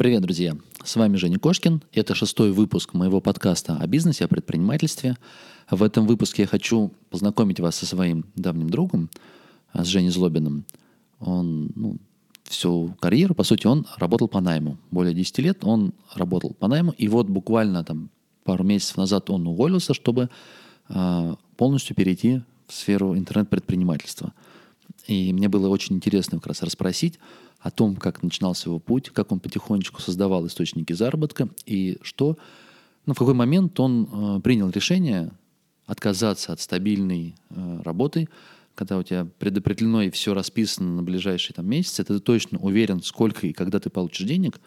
Привет, друзья! С вами Женя Кошкин. Это шестой выпуск моего подкаста о бизнесе, о предпринимательстве. В этом выпуске я хочу познакомить вас со своим давним другом, с Женей Злобиным. Он ну, всю карьеру, по сути, он работал по найму. Более 10 лет он работал по найму. И вот буквально там пару месяцев назад он уволился, чтобы э, полностью перейти в сферу интернет-предпринимательства. И мне было очень интересно как раз расспросить, о том, как начинался его путь, как он потихонечку создавал источники заработка и что, ну, в какой момент он э, принял решение отказаться от стабильной э, работы, когда у тебя предопределено и все расписано на ближайшие там, месяцы, ты точно уверен, сколько и когда ты получишь денег,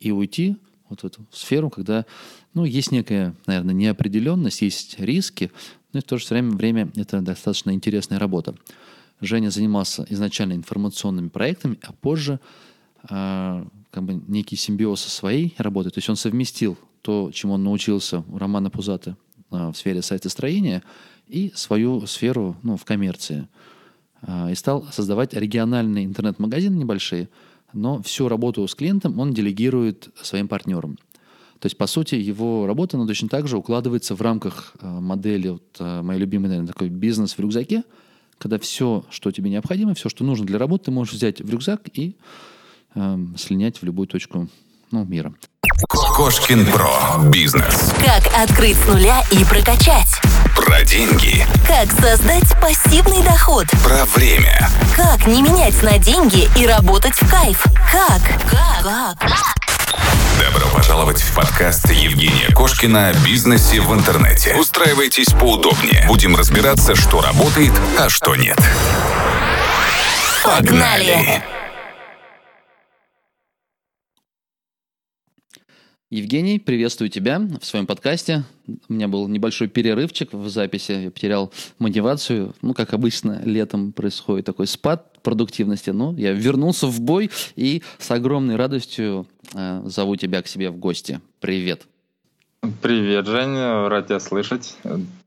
и уйти вот в эту сферу, когда ну, есть некая, наверное, неопределенность, есть риски, но и в то же время, время это достаточно интересная работа. Женя занимался изначально информационными проектами, а позже э, как бы некий симбиоз со своей работой. То есть он совместил то, чему он научился у Романа Пузата э, в сфере сайтостроения, и свою сферу ну, в коммерции. Э, и стал создавать региональные интернет-магазины небольшие, но всю работу с клиентом он делегирует своим партнерам. То есть, по сути, его работа, она точно так же укладывается в рамках э, модели, вот, э, моей любимой, наверное, такой бизнес в рюкзаке – когда все, что тебе необходимо, все, что нужно для работы, ты можешь взять в рюкзак и э, слинять в любую точку ну, мира. Кошкин Про. Бизнес. Как открыть с нуля и прокачать. Про деньги. Как создать пассивный доход. Про время. Как не менять на деньги и работать в кайф. Как? Как? Как? Добро пожаловать в подкаст Евгения Кошкина о бизнесе в интернете. Устраивайтесь поудобнее. Будем разбираться, что работает, а что нет. Погнали! Евгений, приветствую тебя в своем подкасте. У меня был небольшой перерывчик в записи, я потерял мотивацию. Ну, как обычно, летом происходит такой спад продуктивности. Но я вернулся в бой и с огромной радостью э, зову тебя к себе в гости. Привет. Привет, Женя, рад тебя слышать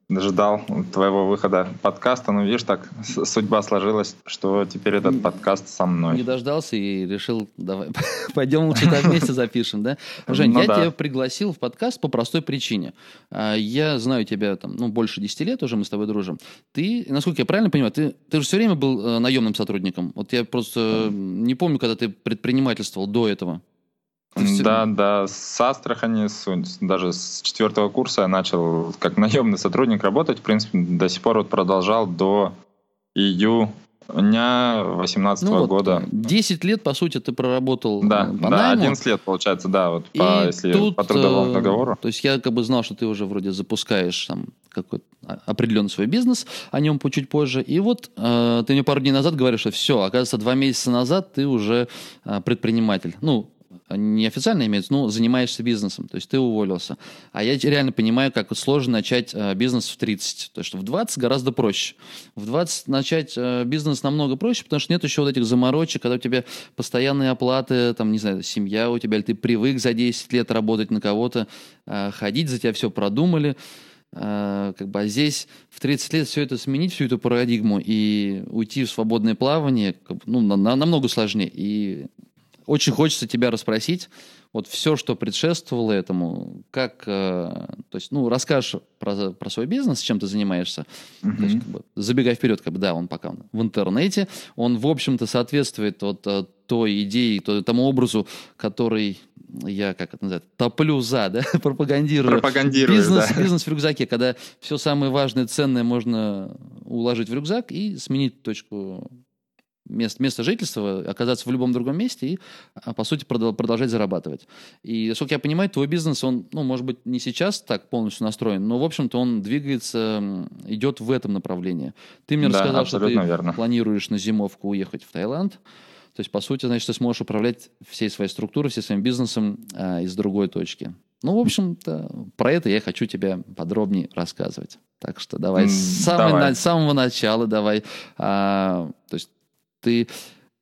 ждал твоего выхода подкаста, но видишь, так судьба сложилась, что теперь этот подкаст со мной. Не дождался и решил, давай, пойдем лучше так вместе запишем, да? Жень, ну, я да. тебя пригласил в подкаст по простой причине. А, я знаю тебя там, ну, больше 10 лет уже, мы с тобой дружим. Ты, насколько я правильно понимаю, ты, ты же все время был э, наемным сотрудником. Вот я просто не помню, когда ты предпринимательствовал до этого. Да, да, с Астрахани, с, даже с четвертого курса я начал как наемный сотрудник работать. В принципе, до сих пор вот продолжал до июня 2018 ну, вот, года. 10 лет, по сути, ты проработал да, э, по да, найму. 11 лет, получается, да, вот по, если тут, по трудовому э, договору. То есть я как бы знал, что ты уже вроде запускаешь там какой-то определенный свой бизнес, о нем чуть позже. И вот э, ты мне пару дней назад говоришь, что все, оказывается, два месяца назад ты уже э, предприниматель. Ну, неофициально имеется, ну, занимаешься бизнесом, то есть ты уволился. А я реально понимаю, как сложно начать э, бизнес в 30. То есть в 20 гораздо проще. В 20 начать э, бизнес намного проще, потому что нет еще вот этих заморочек, когда у тебя постоянные оплаты, там, не знаю, семья у тебя, или ты привык за 10 лет работать на кого-то, э, ходить, за тебя все продумали. Как бы, а здесь в 30 лет все это сменить, всю эту парадигму и уйти в свободное плавание ну, на, на, намного сложнее. И очень хочется тебя расспросить, вот все, что предшествовало этому, как, э, то есть, ну, расскажешь про, про свой бизнес, чем ты занимаешься, mm-hmm. то есть, как бы, забегай вперед, как бы, да, он пока в интернете, он, в общем-то, соответствует вот э, той идее, тому образу, который я, как это называется, топлю за, да, пропагандирую. бизнес, да. Бизнес в рюкзаке, когда все самое важное, ценное можно уложить в рюкзак и сменить точку мест, место жительства, оказаться в любом другом месте и, а, по сути, продолжать зарабатывать. И, насколько я понимаю, твой бизнес, он, ну, может быть, не сейчас так полностью настроен, но, в общем-то, он двигается, идет в этом направлении. Ты мне да, рассказал, что ты верно. планируешь на зимовку уехать в Таиланд. То есть, по сути, значит, ты сможешь управлять всей своей структурой, всем своим бизнесом а, из другой точки. Ну, в общем-то, про это я хочу тебе подробнее рассказывать. Так что давай, mm, с, самой, давай. На, с самого начала давай. А, то есть ты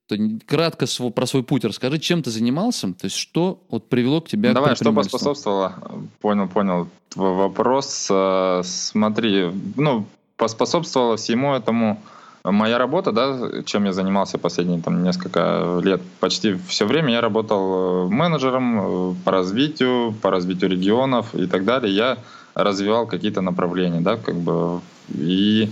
то кратко свой, про свой путь расскажи, чем ты занимался, то есть что вот привело к тебе Давай, к что поспособствовало? Понял, понял твой вопрос. Э, смотри, ну, поспособствовало всему этому моя работа, да, чем я занимался последние там несколько лет, почти все время я работал менеджером по развитию, по развитию регионов и так далее. Я развивал какие-то направления, да, как бы и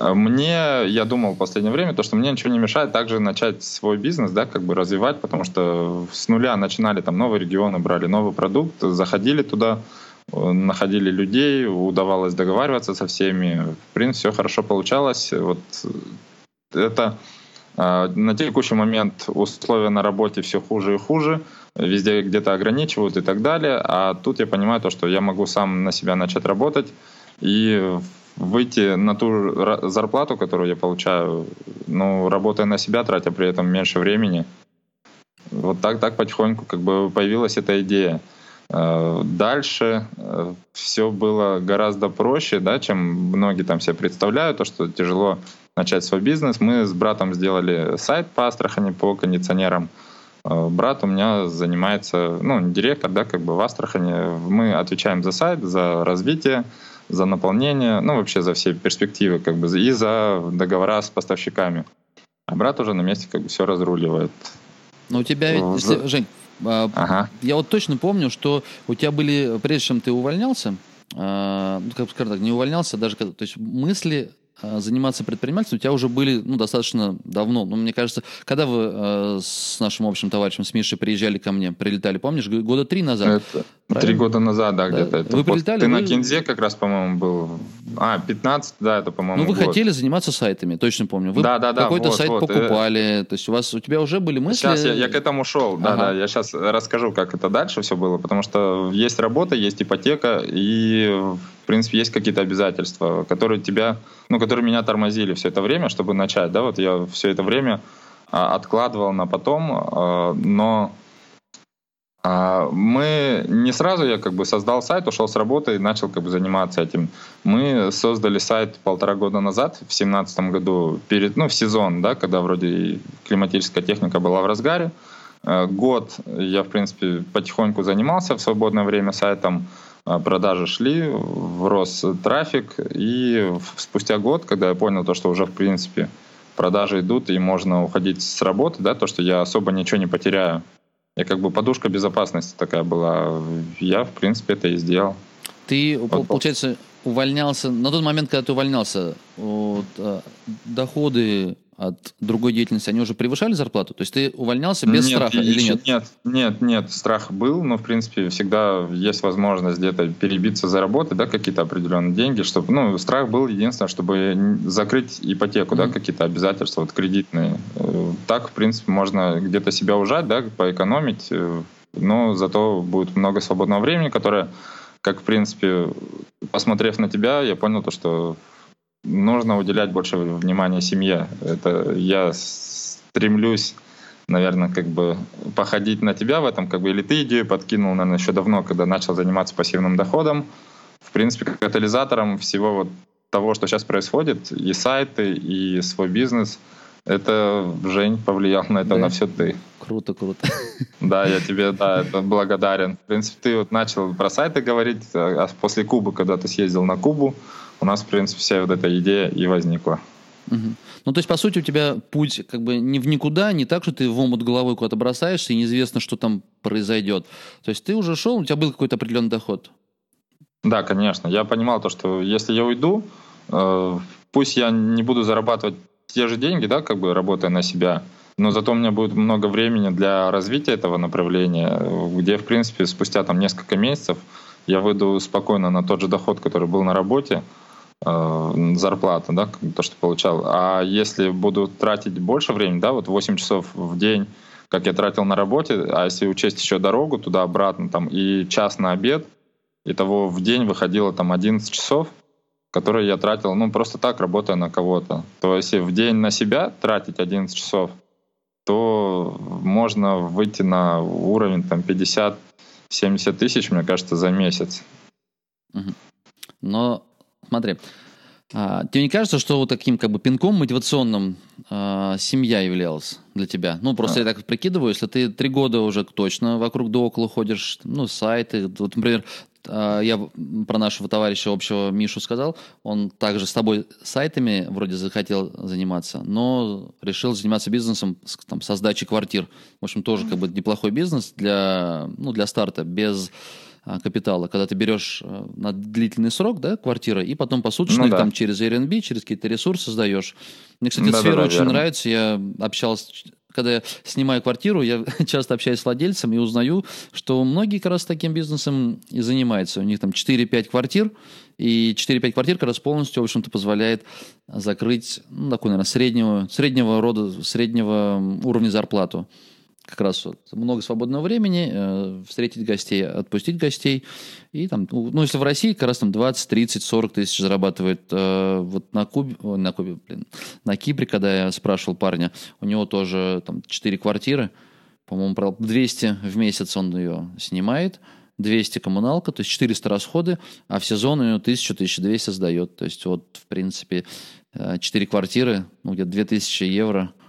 мне, я думал в последнее время, то, что мне ничего не мешает также начать свой бизнес, да, как бы развивать, потому что с нуля начинали там новые регионы, брали новый продукт, заходили туда, находили людей, удавалось договариваться со всеми. В принципе, все хорошо получалось. Вот это а, на текущий момент условия на работе все хуже и хуже, везде где-то ограничивают и так далее. А тут я понимаю то, что я могу сам на себя начать работать и выйти на ту зарплату, которую я получаю, ну, работая на себя, тратя при этом меньше времени. Вот так, так потихоньку как бы появилась эта идея. Э, дальше э, все было гораздо проще, да, чем многие там себе представляют, то, что тяжело начать свой бизнес. Мы с братом сделали сайт по Астрахани, по кондиционерам. Э, брат у меня занимается, ну, директор, да, как бы в Астрахани. Мы отвечаем за сайт, за развитие, за наполнение, ну, вообще за все перспективы, как бы, и за договора с поставщиками. А брат уже на месте как бы все разруливает. Но у тебя ведь, за... Жень, а, ага. я вот точно помню, что у тебя были, прежде чем ты увольнялся, а, ну, как скажем так, не увольнялся, даже то есть мысли заниматься предпринимательством у тебя уже были ну, достаточно давно. Ну, мне кажется, когда вы э, с нашим общим товарищем, с Мишей, приезжали ко мне, прилетали, помнишь, года три назад? Это, три года назад, да, да. где-то. Вы прилетали? Ты вы... на Кинзе как раз, по-моему, был. А, 15, да, это, по-моему, Ну, вы год. хотели заниматься сайтами, точно помню. Вы да, да, да, какой-то вот, сайт вот, покупали, то есть у вас, у тебя уже были мысли? Сейчас я, я к этому шел, да, Ага. да, я сейчас расскажу, как это дальше все было, потому что есть работа, есть ипотека, и, в принципе, есть какие-то обязательства, которые тебя, ну, которые меня тормозили все это время, чтобы начать, да, вот я все это время а, откладывал на потом, а, но мы не сразу, я как бы создал сайт, ушел с работы и начал как бы заниматься этим. Мы создали сайт полтора года назад, в семнадцатом году, перед, ну, в сезон, да, когда вроде климатическая техника была в разгаре. Э, Год я, в принципе, потихоньку занимался в свободное время сайтом, э, продажи шли, врос трафик, и спустя год, когда я понял то, что уже, в принципе, продажи идут, и можно уходить с работы, да, то, что я особо ничего не потеряю. Я как бы подушка безопасности такая была. Я, в принципе, это и сделал. Ты, Вот, пол- получается, увольнялся, на тот момент, когда ты увольнялся, вот, э, доходы от другой деятельности, они уже превышали зарплату? То есть ты увольнялся без Нет, страха или нет? Нет, нет, нет, страх был, но, в принципе, всегда есть возможность где-то перебиться, заработать, да, какие-то определенные деньги, чтобы, ну, страх был единственное, чтобы закрыть ипотеку, да, Мгм. какие-то обязательства вот, кредитные. Э, Так, в принципе, можно где-то себя ужать, да, поэкономить, э, но зато будет много свободного времени, которое, как, в принципе, посмотрев на тебя, я понял то, что нужно уделять больше внимания семье. Это я стремлюсь, наверное, как бы походить на тебя в этом, как бы, или ты идею подкинул, наверное, еще давно, когда начал заниматься пассивным доходом. В принципе, катализатором всего вот того, что сейчас происходит, и сайты, и свой бизнес, это Жень повлиял на это, Да. на все ты. Круто, круто. Да, я тебе, да, это благодарен. В принципе, ты вот начал про сайты говорить, а после Кубы, когда ты съездил на Кубу, у нас, в принципе, вся вот эта идея и возникла. Мгм. Ну, то есть, по сути, у тебя путь как бы не в никуда, не так, что ты в омут головой куда-то бросаешься, и неизвестно, что там произойдет. То есть ты уже шел, у тебя был какой-то определенный доход. Да, конечно. Я понимал то, что если я уйду, э, пусть я не буду зарабатывать те же деньги, да, как бы работая на себя, но зато у меня будет много времени для развития этого направления, где, в принципе, спустя там несколько месяцев я выйду спокойно на тот же доход, который был на работе, зарплата, да, то, что получал. А если буду тратить больше времени, да, вот 8 часов в день, как я тратил на работе, а если учесть еще дорогу туда-обратно, там, и час на обед, Итого в день выходило там 11 часов, которые я тратил, ну, просто так, работая на кого-то. То если в день на себя тратить 11 часов, то можно выйти на уровень там 50-70 тысяч, мне кажется, за месяц. Но смотри, А, тебе не кажется, что вот таким как бы пинком мотивационным а, семья являлась для тебя? Ну, просто а. я так прикидываю, если ты три года уже точно вокруг да около ходишь, ну, сайты, вот, например, а, я про нашего товарища общего Мишу сказал, он также с тобой сайтами вроде захотел заниматься, но решил заниматься бизнесом там, со сдачей квартир. В общем, тоже как бы неплохой бизнес для, ну, для старта, без капитала, когда ты берешь э, на длительный срок, да, квартира, и потом посуточно ну, да. там через Airbnb, через какие-то ресурсы сдаешь. Мне, кстати, да, эта сфера да, да, очень верно. нравится. Я общался когда я снимаю квартиру, я часто общаюсь с владельцем и узнаю, что многие как раз таким бизнесом и занимаются. У них там 4-5 квартир, и 4-5 квартир как раз полностью, в общем-то, позволяет закрыть, ну, такую, наверное, среднего, среднего рода, среднего уровня зарплату как раз вот много свободного времени, э, встретить гостей, отпустить гостей. И там, ну, ну если в России как раз там 20, 30, 40 тысяч зарабатывает. Э, вот на Кубе, на Кубе, блин, на Кипре, когда я спрашивал парня, у него тоже там 4 квартиры, по-моему, 200 в месяц он ее снимает, 200 коммуналка, то есть 400 расходы, а в сезон у него 1000-1200 сдает. То есть вот, в принципе, 4 э, квартиры, ну, где-то 2000 евро –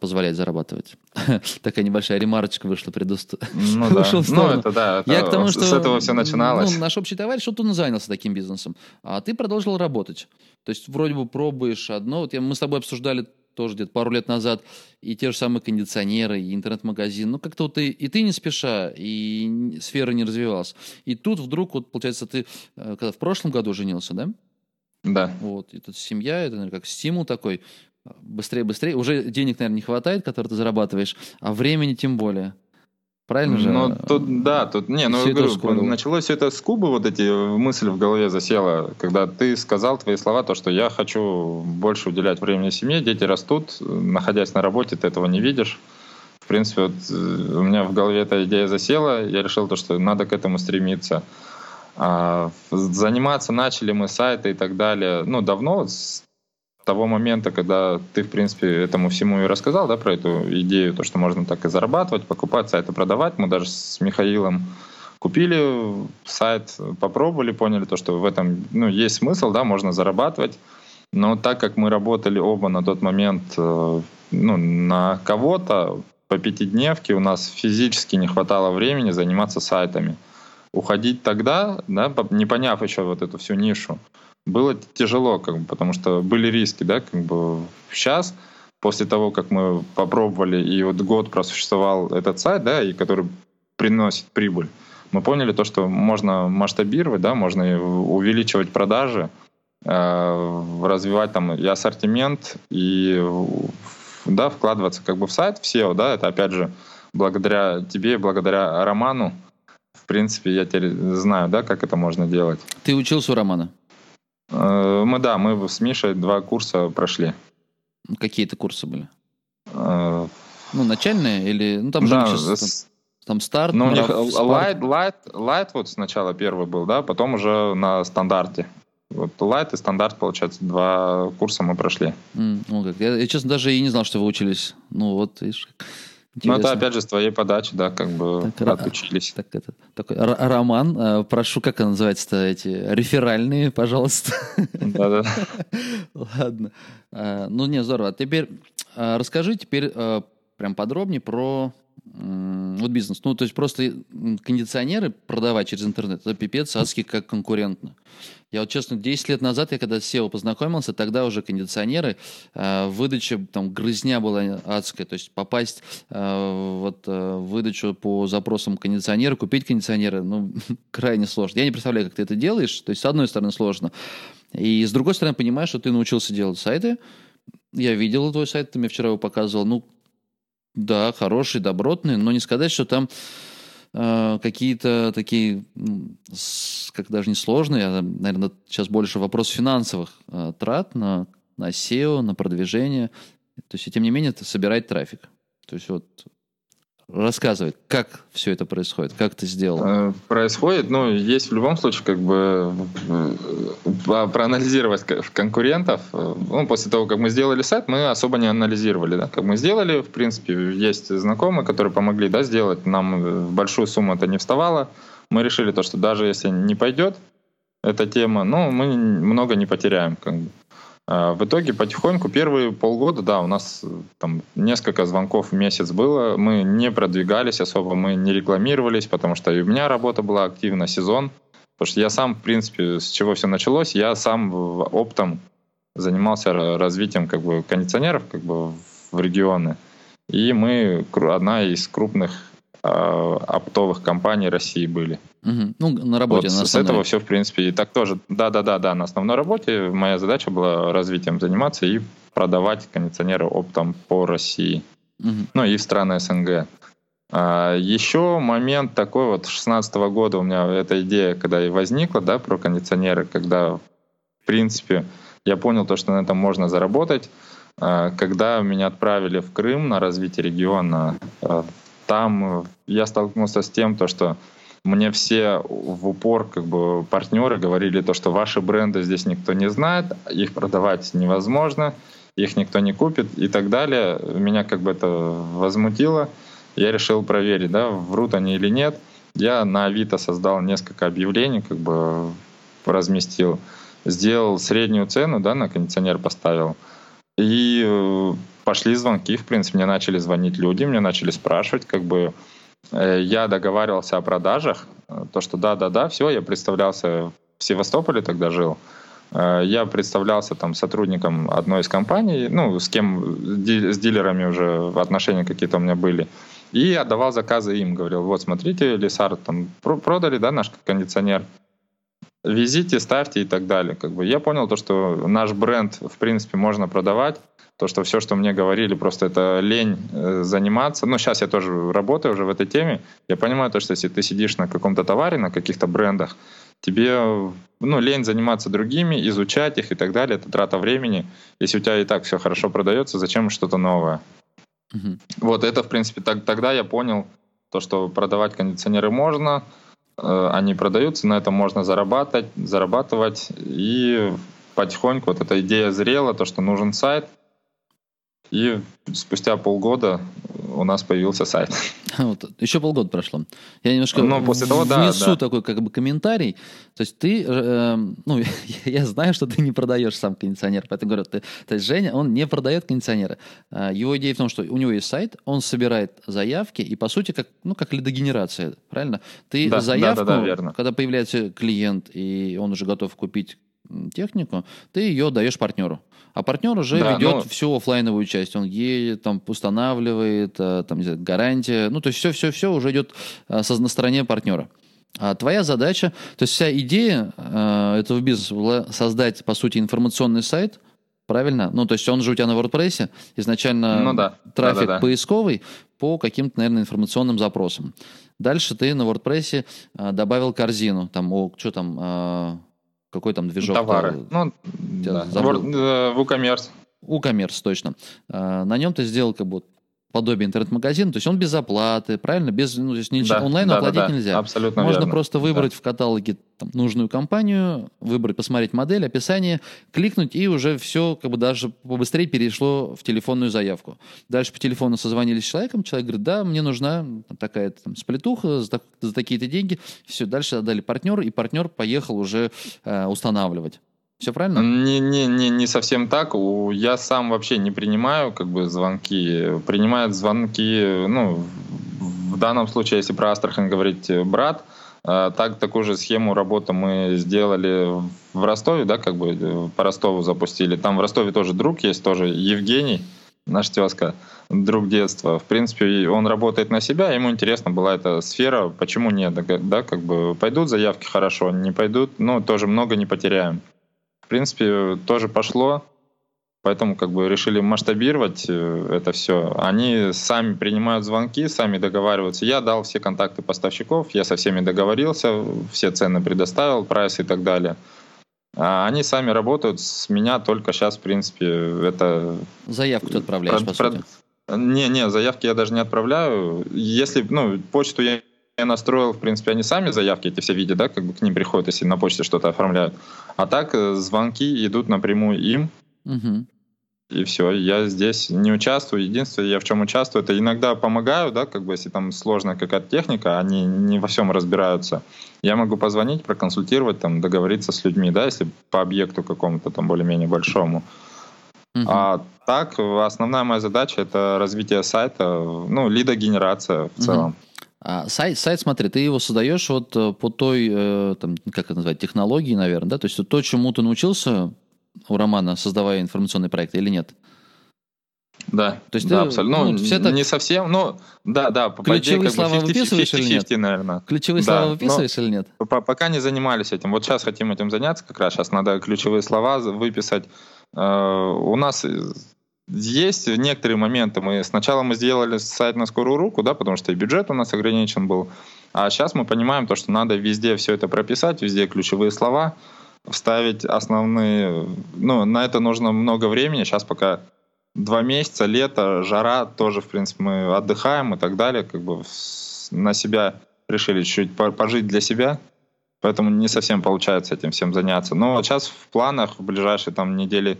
позволяет зарабатывать. Такая небольшая ремарочка вышла предуст... Ну, да. ну это да, это, Я к тому, что, с этого все начиналось. Ну, наш общий товарищ, вот он занялся таким бизнесом, а ты продолжил работать. То есть вроде бы пробуешь одно, вот я, мы с тобой обсуждали тоже где-то пару лет назад, и те же самые кондиционеры, и интернет-магазин. Ну, как-то вот ты, и ты не спеша, и сфера не развивалась. И тут вдруг, вот, получается, ты э, когда в прошлом году женился, да? Да. Вот, и тут семья, это, наверное, как стимул такой быстрее, быстрее. Уже денег, наверное, не хватает, которые ты зарабатываешь, а времени тем более. Правильно же? Ну, тут, да, тут, не, ну, говорю, началось все это с Кубы, вот эти мысли в голове засела, когда ты сказал твои слова, то, что я хочу больше уделять времени семье, дети растут, находясь на работе, ты этого не видишь. В принципе, вот э, у меня в голове эта идея засела, я решил то, что надо к этому стремиться. А, заниматься начали мы сайты и так далее, ну, давно, с того момента, когда ты, в принципе, этому всему и рассказал, да, про эту идею, то, что можно так и зарабатывать, покупать сайты, продавать, мы даже с Михаилом купили сайт, попробовали, поняли то, что в этом ну, есть смысл, да, можно зарабатывать. Но так как мы работали оба на тот момент э, ну, на кого-то, по пятидневке у нас физически не хватало времени заниматься сайтами. Уходить тогда, да, не поняв еще вот эту всю нишу, было тяжело, как бы, потому что были риски, да, как бы сейчас, после того, как мы попробовали, и вот год просуществовал этот сайт, да, и который приносит прибыль, мы поняли то, что можно масштабировать, да, можно увеличивать продажи, э, развивать там и ассортимент, и да, вкладываться как бы в сайт, в SEO, да, это опять же благодаря тебе, благодаря Роману, в принципе, я теперь знаю, да, как это можно делать. Ты учился у Романа? Э, мы, да, мы с Мишей два курса прошли. Какие это курсы были? А... Ну, начальные или... Ну, там да, же сейчас, там, там старт. Ну, у них light, light, light вот сначала первый был, да, потом уже на стандарте. Вот Light и стандарт, получается, два курса мы прошли. Mm, ну, как. Я, я, честно, даже и не знал, что вы учились. Ну, вот, видишь, ну, это опять же с твоей подачи, да, как бы так, отучились. Так, это, такой роман, э, прошу, как он называется-то, эти реферальные, пожалуйста. Да-да. Ладно. Э, ну, не, здорово. А теперь э, расскажи теперь прям подробнее про вот бизнес. Ну, то есть просто кондиционеры продавать через интернет, это пипец адский как конкурентно. Я вот честно, 10 лет назад, я когда с SEO познакомился, тогда уже кондиционеры, э, выдача, там, грызня была адская, то есть попасть э, вот э, выдачу по запросам кондиционера, купить кондиционеры, ну, крайне сложно. Я не представляю, как ты это делаешь, то есть с одной стороны сложно, и с другой стороны понимаешь, что ты научился делать сайты, я видел твой сайт, ты мне вчера его показывал, ну, да, хороший, добротный, но не сказать, что там э, какие-то такие, как даже не сложные, а, наверное, сейчас больше вопрос финансовых э, трат на, на SEO, на продвижение. То есть, и тем не менее, это собирать трафик. То есть, вот рассказывать, как все это происходит, как ты сделал? Э, происходит, ну, есть в любом случае, как бы, э, проанализировать конкурентов. Э, ну, после того, как мы сделали сайт, мы особо не анализировали, да, как мы сделали, в принципе, есть знакомые, которые помогли, да, сделать, нам большую сумму это не вставало. Мы решили то, что даже если не пойдет, эта тема, но мы много не потеряем. Как бы. А в итоге потихоньку первые полгода, да, у нас там несколько звонков в месяц было, мы не продвигались особо, мы не рекламировались, потому что и у меня работа была активна, сезон, потому что я сам, в принципе, с чего все началось, я сам оптом занимался развитием как бы кондиционеров как бы в регионы, и мы одна из крупных э, оптовых компаний России были. Угу. Ну, на работе. Вот на с этого все, в принципе, и так тоже. Да-да-да, да, на основной работе моя задача была развитием заниматься и продавать кондиционеры оптом по России. Угу. Ну и в страны СНГ. А, еще момент такой вот, 16 -го года у меня эта идея, когда и возникла, да, про кондиционеры, когда, в принципе, я понял то, что на этом можно заработать. А, когда меня отправили в Крым на развитие региона, а, там я столкнулся с тем, то, что мне все в упор как бы партнеры говорили то, что ваши бренды здесь никто не знает, их продавать невозможно, их никто не купит и так далее. Меня как бы это возмутило. Я решил проверить, да, врут они или нет. Я на Авито создал несколько объявлений, как бы разместил, сделал среднюю цену, да, на кондиционер поставил. И э, пошли звонки, в принципе, мне начали звонить люди, мне начали спрашивать, как бы, Э, я договаривался о продажах, э, то, что да-да-да, все, я представлялся в Севастополе тогда жил, я представлялся там сотрудником одной из компаний, ну, с кем, с дилерами уже отношения какие-то у меня были, и отдавал заказы им, говорил, вот, смотрите, Лисар, там, продали, да, наш кондиционер, везите, ставьте и так далее. Как бы я понял то, что наш бренд, в принципе, можно продавать, то, что все, что мне говорили, просто это лень э, заниматься. Ну, сейчас я тоже работаю уже в этой теме. Я понимаю то, что если ты сидишь на каком-то товаре, на каких-то брендах, тебе ну, лень заниматься другими, изучать их и так далее. Это трата времени. Если у тебя и так все хорошо продается, зачем что-то новое? Угу. Вот это, в принципе, так, тогда я понял, то, что продавать кондиционеры можно, они продаются, на этом можно зарабатывать, зарабатывать. И потихоньку вот эта идея зрела, то, что нужен сайт, и спустя полгода у нас появился сайт. Вот, еще полгода прошло. Я немножко Но после того, внесу да, да. такой как бы комментарий. То есть ты, э, ну, я знаю, что ты не продаешь сам кондиционер, поэтому говорю, ты, то есть Женя, он не продает кондиционеры. А, его идея в том, что у него есть сайт, он собирает заявки, и по сути, как, ну, как лидогенерация, правильно? Ты да, заявку, да, да, да, верно. когда появляется клиент, и он уже готов купить технику, ты ее даешь партнеру. А партнер уже да, ведет но... всю офлайновую часть. Он едет, там, устанавливает, э, там, гарантия. Ну, то есть все-все-все уже идет э, на стороне партнера. А твоя задача, то есть вся идея э, этого бизнеса была создать, по сути, информационный сайт, правильно? Ну, то есть он же у тебя на WordPress, изначально ну, да. трафик да, да, да. поисковый по каким-то, наверное, информационным запросам. Дальше ты на WordPress э, добавил корзину, там, о, что там, э, какой там движок? Товары. Ну, да. WooCommerce. WooCommerce, точно. А, на нем ты сделал как бы подобие интернет-магазина, то есть он без оплаты, правильно? Без, ну, то есть ничего, да, онлайн да, оплатить да, да. нельзя. Абсолютно Можно верно. просто выбрать да. в каталоге там, нужную компанию, выбрать, посмотреть модель, описание, кликнуть, и уже все как бы даже побыстрее перешло в телефонную заявку. Дальше по телефону созвонились с человеком, человек говорит, да, мне нужна такая там сплетуха за, за такие-то деньги. Все, дальше отдали партнеру, и партнер поехал уже э, устанавливать. Все правильно? Не, не, не, не совсем так. Я сам вообще не принимаю как бы звонки. Принимает звонки, ну, в данном случае, если про Астрахань говорить, брат. А, так, такую же схему работы мы сделали в Ростове, да, как бы по Ростову запустили. Там в Ростове тоже друг есть, тоже Евгений, наш тезка, друг детства. В принципе, он работает на себя, ему интересна была эта сфера, почему нет, да, как бы пойдут заявки хорошо, не пойдут, ну, тоже много не потеряем в принципе, тоже пошло. Поэтому как бы решили масштабировать э, это все. Они сами принимают звонки, сами договариваются. Я дал все контакты поставщиков, я со всеми договорился, все цены предоставил, прайс и так далее. А они сами работают, с меня только сейчас, в принципе, это... Заявку ты отправляешь, про, по сути. Не, не, заявки я даже не отправляю. Если, ну, почту я я настроил, в принципе, они сами заявки эти все видят, да, как бы к ним приходят, если на почте что-то оформляют. А так э, звонки идут напрямую им. Угу. и все. Я здесь не участвую. Единственное, я в чем участвую, это иногда помогаю, да, как бы если там сложная какая-то техника, они не во всем разбираются. Я могу позвонить, проконсультировать, там, договориться с людьми, да, если по объекту какому-то там более-менее большому. Uh-huh. А так, основная моя задача это развитие сайта, ну, лидогенерация в целом. А сайт, сайт, смотри, ты его создаешь вот э, по той, э, там, как это назвать, технологии, наверное, да? То есть то, чему ты научился у Романа, создавая информационный проект, или нет? Да, то есть да, ты, абсолютно. Ну, ну, все это... Не совсем, но да, да. По Ключевые слова 50, выписываешь 50, 50, или нет? наверное. Ключевые да, слова выписываешь или нет? Пока не занимались этим. Вот сейчас хотим этим заняться как раз. Сейчас надо ключевые слова выписать. Э, у нас есть некоторые моменты. Мы сначала мы сделали сайт на скорую руку, да, потому что и бюджет у нас ограничен был. А сейчас мы понимаем то, что надо везде все это прописать, везде ключевые слова вставить основные... Ну, на это нужно много времени. Сейчас пока два месяца, лето, жара, тоже, в принципе, мы отдыхаем и так далее. Как бы на себя решили чуть-чуть пожить для себя. Поэтому не совсем получается этим всем заняться. Но сейчас в планах в ближайшие там недели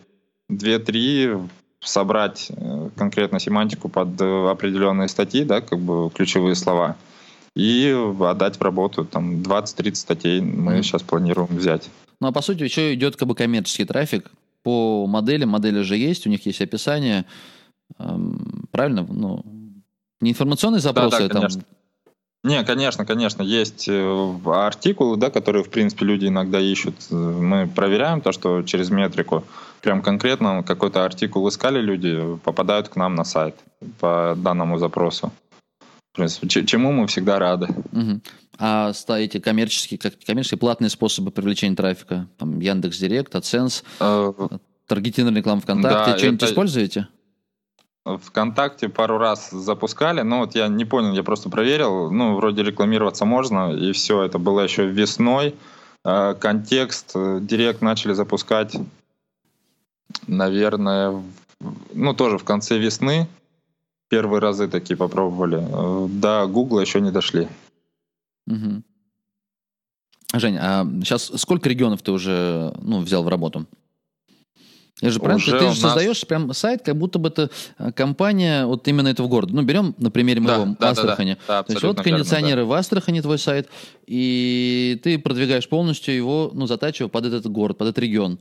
две-три собрать э, конкретно семантику под определенные статьи, да, как бы ключевые слова, и отдать в работу. Там 20-30 статей мы mm. сейчас планируем взять. Ну а по сути еще идет как бы коммерческий трафик по моделям. Модели же есть, у них есть описание. Эм, правильно? Ну, не информационные запросы, да, да, конечно. Не, конечно, конечно, есть э, артикулы, да, которые, в принципе, люди иногда ищут. Мы проверяем то, что через метрику прям конкретно какой-то артикул искали люди, попадают к нам на сайт по данному запросу. В принципе, чему мы всегда рады. Угу. А эти коммерческие, как коммерческие платные способы привлечения трафика? Там Яндекс Директ, AdSense, э, таргетированная реклама ВКонтакте. Да, Что-нибудь это... используете? ВКонтакте пару раз запускали, но вот я не понял, я просто проверил. Ну, вроде рекламироваться можно, и все. Это было еще весной. Э, контекст, э, Директ начали запускать, наверное, ну, тоже в конце весны. Первые разы такие попробовали. До Гугла еще не дошли. Угу. Жень, а сейчас сколько регионов ты уже ну, взял в работу? Я же правильно, ты, же нас... создаешь прям сайт, как будто бы это а, компания вот именно этого города. Ну, берем на примере моего да, Астрахани. Да, да, да. То есть вот кондиционеры верно, да. в Астрахани твой сайт, и ты продвигаешь полностью его, ну, затачивая под этот город, под этот регион.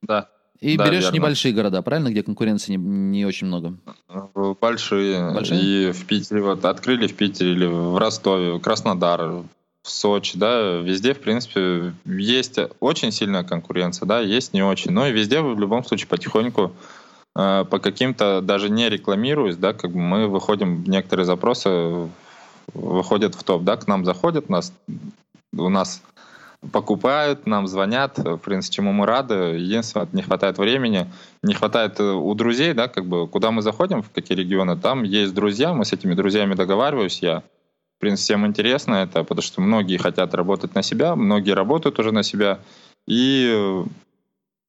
Да. И да, берешь верно. небольшие города, правильно, где конкуренции не, не очень много? Большие. Большие. И в Питере вот открыли в Питере или в Ростове, Краснодар, в Сочи, да, везде, в принципе, есть очень сильная конкуренция, да, есть не очень. Но и везде в любом случае потихоньку э, по каким-то, даже не рекламируясь, да, как бы мы выходим, некоторые запросы выходят в топ, да, к нам заходят, нас, у нас покупают, нам звонят, в принципе, чему мы рады. Единственное, не хватает времени, не хватает э, у друзей, да, как бы, куда мы заходим, в какие регионы, там есть друзья, мы с этими друзьями договариваюсь, я, принципе, всем интересно это, потому что многие хотят работать на себя, многие работают уже на себя, и э,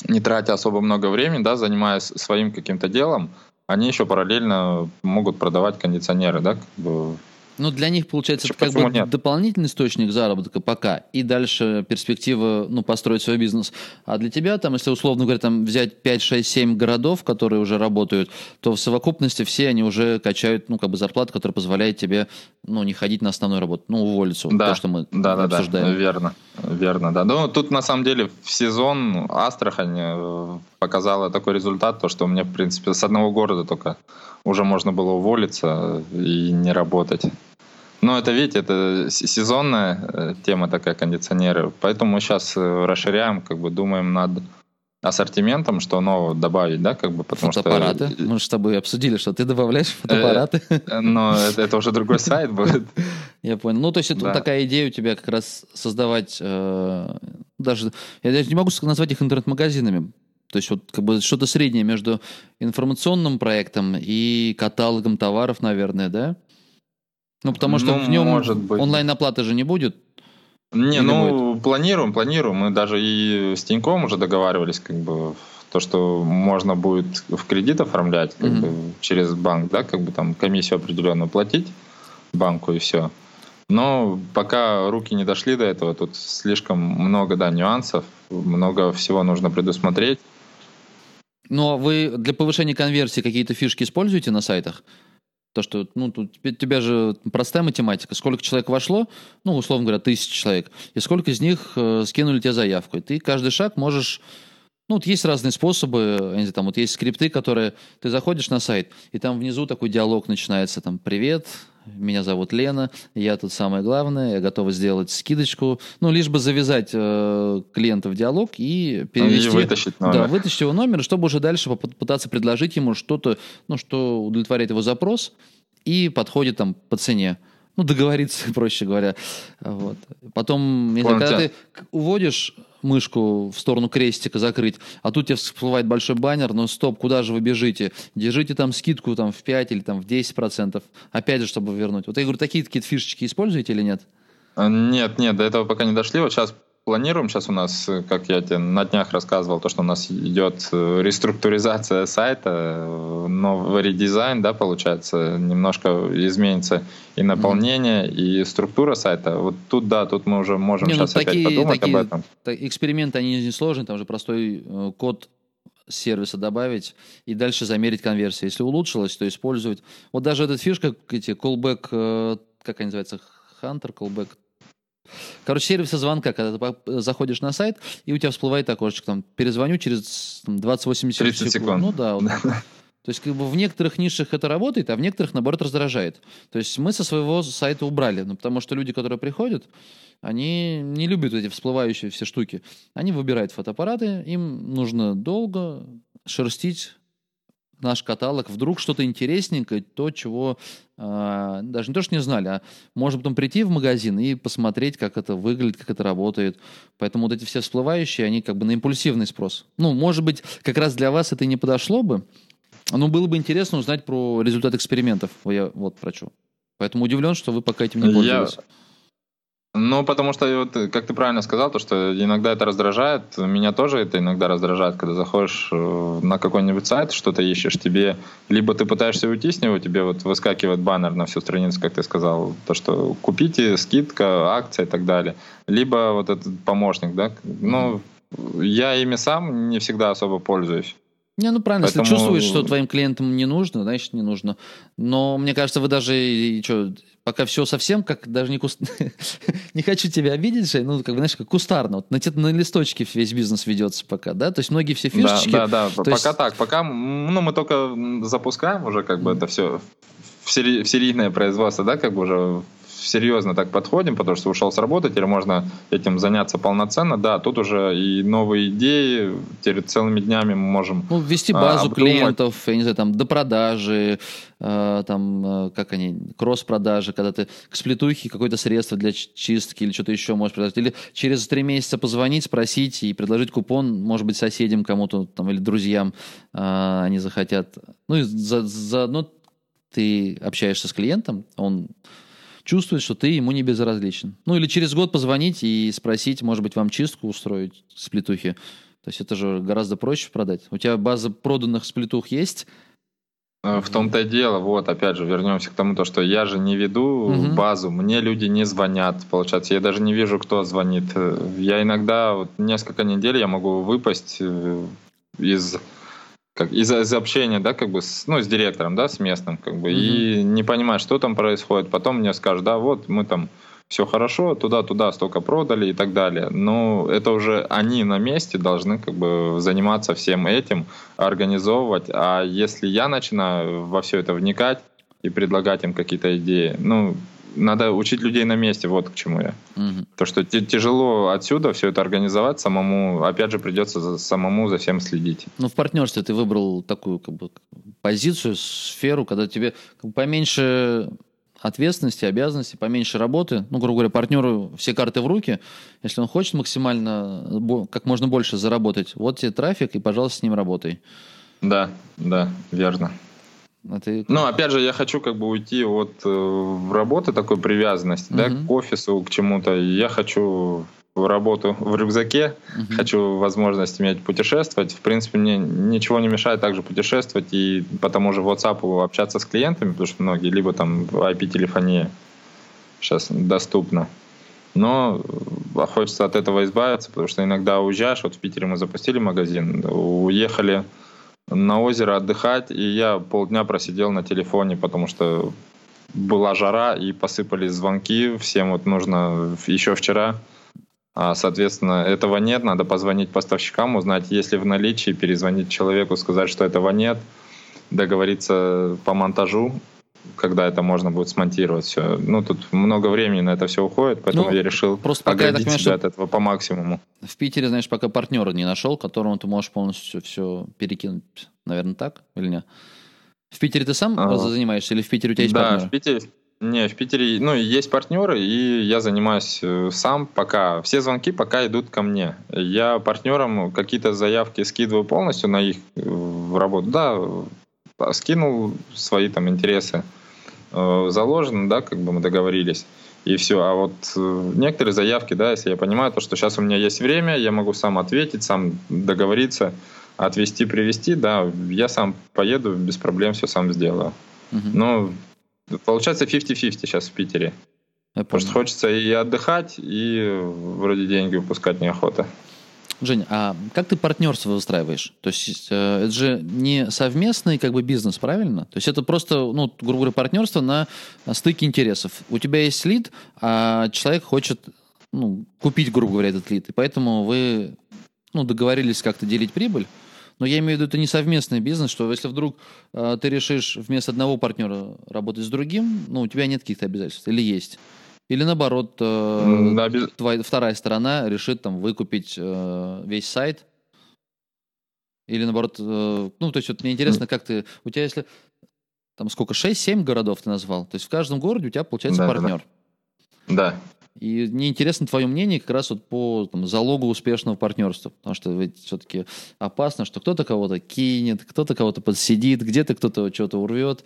не тратя особо много времени, да, занимаясь своим каким-то делом, они еще параллельно могут продавать кондиционеры, да, как бы ну, для них, получается, это как бы нет? дополнительный источник заработка пока, и дальше перспектива, ну, построить свой бизнес. А для тебя, там, если, условно говоря, там, взять 5, 6, 7 городов, которые уже работают, то в совокупности все они уже качают, ну, как бы зарплату, которая позволяет тебе, ну, не ходить на основную работу, ну, уволиться. Да, то, что мы да, да, обсуждаем. Да, верно, верно, да. Ну, тут, на самом деле, в сезон Астрахань э, показала такой результат, то, что мне, в принципе, с одного города только уже можно было уволиться и не работать. Ну, это, видите, это сезонная э, тема такая, кондиционеры. Поэтому мы сейчас э, расширяем, как бы думаем над ассортиментом, что нового добавить, да, как бы, потому фотоаппараты. что... Мы же с тобой обсудили, что ты добавляешь фотоаппараты. Э, но это, это уже другой сайт будет. Я понял. Ну, то есть, это да. такая идея у тебя как раз создавать э, даже... Я даже не могу назвать их интернет-магазинами. То есть, вот как бы что-то среднее между информационным проектом и каталогом товаров, наверное, да? Ну, потому что ну, в нем может быть. онлайн-оплаты же не будет. Не, Или ну, будет? планируем, планируем. Мы даже и с Тиньком уже договаривались, как бы, то, что можно будет в кредит оформлять, как mm-hmm. бы, через банк, да, как бы там комиссию определенную платить банку и все. Но пока руки не дошли до этого, тут слишком много, да, нюансов, много всего нужно предусмотреть. Но вы для повышения конверсии какие-то фишки используете на сайтах? То, что, ну, тут тебя же простая математика. Сколько человек вошло, ну, условно говоря, тысяч человек, и сколько из них э, скинули тебе заявку. И ты каждый шаг можешь ну, вот есть разные способы, знаю, там вот есть скрипты, которые ты заходишь на сайт, и там внизу такой диалог начинается, там, привет, меня зовут Лена, я тут самое главное, я готова сделать скидочку, ну, лишь бы завязать э, клиента в диалог и перевести... И вытащить номер. Да, вытащить его номер, чтобы уже дальше попытаться предложить ему что-то, ну, что удовлетворяет его запрос и подходит там по цене ну, договориться, проще говоря. Вот. Потом, если, когда ты уводишь мышку в сторону крестика закрыть, а тут тебе всплывает большой баннер, но стоп, куда же вы бежите? Держите там скидку там, в 5 или там, в 10%, опять же, чтобы вернуть. Вот я говорю, такие какие-то фишечки используете или нет? А, нет, нет, до этого пока не дошли. Вот сейчас планируем. Сейчас у нас, как я тебе на днях рассказывал, то, что у нас идет э, реструктуризация сайта, э, новый редизайн, да, получается, немножко изменится и наполнение, mm-hmm. и структура сайта. Вот тут, да, тут мы уже можем не, ну, сейчас такие, опять подумать такие, об этом. Эксперименты, они не сложные, там же простой э, код сервиса добавить и дальше замерить конверсию. Если улучшилось, то использовать. Вот даже эта фишка, эти callback, как они называются, Hunter, callback Короче, сервиса звонка, когда ты заходишь на сайт, и у тебя всплывает окошечко, там, перезвоню через там, 20-80 секунд. секунд. Ну да, вот. То есть как бы в некоторых нишах это работает, а в некоторых, наоборот, раздражает. То есть мы со своего сайта убрали, ну, потому что люди, которые приходят, они не любят эти всплывающие все штуки. Они выбирают фотоаппараты, им нужно долго шерстить наш каталог, вдруг что-то интересненькое, то, чего э, даже не то, что не знали, а можно потом прийти в магазин и посмотреть, как это выглядит, как это работает. Поэтому вот эти все всплывающие, они как бы на импульсивный спрос. Ну, может быть, как раз для вас это и не подошло бы, но было бы интересно узнать про результат экспериментов. Я вот про что. Поэтому удивлен, что вы пока этим не пользовались. Я... Ну, потому что, вот, как ты правильно сказал, то, что иногда это раздражает. Меня тоже это иногда раздражает, когда заходишь э, на какой-нибудь сайт, что-то ищешь, тебе либо ты пытаешься уйти с него, тебе вот выскакивает баннер на всю страницу, как ты сказал, то, что купите, скидка, акция и так далее. Либо вот этот помощник, да. Ну, я ими сам не всегда особо пользуюсь. Не, ну правильно, Поэтому... если чувствуешь, что твоим клиентам не нужно, значит не нужно. Но мне кажется, вы даже и, что, пока все совсем как даже не куст... не хочу тебя обидеть, же, ну как бы знаешь, как кустарно. Вот на, на листочке весь бизнес ведется пока, да? То есть многие все фишечки. Да, да, да. Пока есть... так, пока, ну мы только запускаем уже как бы это все в, сери... в серийное производство, да, как бы уже серьезно так подходим, потому что ушел с работы, теперь можно этим заняться полноценно. Да, тут уже и новые идеи, теперь целыми днями мы можем Ну, ввести а, базу обдумать. клиентов, я не знаю, там, до продажи, э, там, э, как они, кросс-продажи, когда ты к сплетухе какое-то средство для чистки или что-то еще можешь предложить. Или через три месяца позвонить, спросить и предложить купон, может быть, соседям кому-то там или друзьям э, они захотят. Ну, и за, заодно ты общаешься с клиентом, он чувствует, что ты ему не безразличен. Ну или через год позвонить и спросить, может быть, вам чистку устроить с плитухи. То есть это же гораздо проще продать. У тебя база проданных сплитух есть? Э, в том-то и дело, вот, опять же, вернемся к тому, то, что я же не веду угу. базу, мне люди не звонят, получается, я даже не вижу, кто звонит. Я иногда, вот, несколько недель я могу выпасть э, из как из, из общения, да, как бы с, ну, с директором, да, с местным, как бы, mm-hmm. и не понимать, что там происходит. Потом мне скажут, да, вот мы там все хорошо, туда-туда столько продали и так далее. Но это уже они на месте должны как бы заниматься всем этим, организовывать. А если я начинаю во все это вникать и предлагать им какие-то идеи, ну, надо учить людей на месте, вот к чему я. Угу. То, что тяжело отсюда все это организовать самому, опять же, придется за, самому за всем следить. Ну, в партнерстве ты выбрал такую как бы, позицию, сферу, когда тебе как бы, поменьше ответственности, обязанностей, поменьше работы. Ну, грубо говоря, партнеру все карты в руки. Если он хочет максимально, как можно больше заработать, вот тебе трафик, и, пожалуйста, с ним работай. Да, да, верно. А ты... Ну, опять же, я хочу как бы уйти от э, работы такой привязанности, угу. да, к офису, к чему-то. Я хочу в работу в рюкзаке, угу. хочу возможность иметь путешествовать. В принципе, мне ничего не мешает также путешествовать и по тому же WhatsApp общаться с клиентами, потому что многие либо там IP-телефония сейчас доступна. Но э, хочется от этого избавиться, потому что иногда уезжаешь. Вот в Питере мы запустили магазин, уехали на озеро отдыхать, и я полдня просидел на телефоне, потому что была жара, и посыпались звонки, всем вот нужно еще вчера. А, соответственно, этого нет, надо позвонить поставщикам, узнать, есть ли в наличии, перезвонить человеку, сказать, что этого нет, договориться по монтажу, когда это можно будет смонтировать все. Ну, тут много времени на это все уходит, поэтому ну, я решил просто пока оградить я так себя от этого по максимуму. В Питере, знаешь, пока партнера не нашел, которому ты можешь полностью все перекинуть. Наверное, так или нет? В Питере ты сам а, занимаешься или в Питере у тебя есть да, партнеры? в Питере, не, в Питере, ну, есть партнеры, и я занимаюсь э, сам пока. Все звонки пока идут ко мне. Я партнерам какие-то заявки скидываю полностью на их э, работу. Да, скинул свои там интересы. Э, заложено, да, как бы мы договорились. И все. А вот некоторые заявки, да, если я понимаю, то, что сейчас у меня есть время, я могу сам ответить, сам договориться, отвезти, привезти, да, я сам поеду, без проблем все сам сделаю. Угу. Но получается 50-50 сейчас в Питере. Я Потому что хочется и отдыхать, и вроде деньги выпускать неохота. Жень, а как ты партнерство выстраиваешь? То есть э, это же не совместный как бы бизнес, правильно? То есть это просто, ну, грубо говоря, партнерство на стыке интересов. У тебя есть лид, а человек хочет ну, купить, грубо говоря, этот лид, и поэтому вы ну, договорились как-то делить прибыль. Но я имею в виду, это не совместный бизнес, что если вдруг э, ты решишь вместо одного партнера работать с другим, ну, у тебя нет каких-то обязательств, или есть? Или наоборот, э, да, без... твоя, вторая сторона решит там выкупить э, весь сайт, или наоборот, э, ну, то есть вот мне интересно, как ты, у тебя если, там сколько, 6-7 городов ты назвал, то есть в каждом городе у тебя получается да, партнер. Да. да. И мне интересно твое мнение как раз вот по там, залогу успешного партнерства, потому что ведь все-таки опасно, что кто-то кого-то кинет, кто-то кого-то подсидит, где-то кто-то что-то урвет.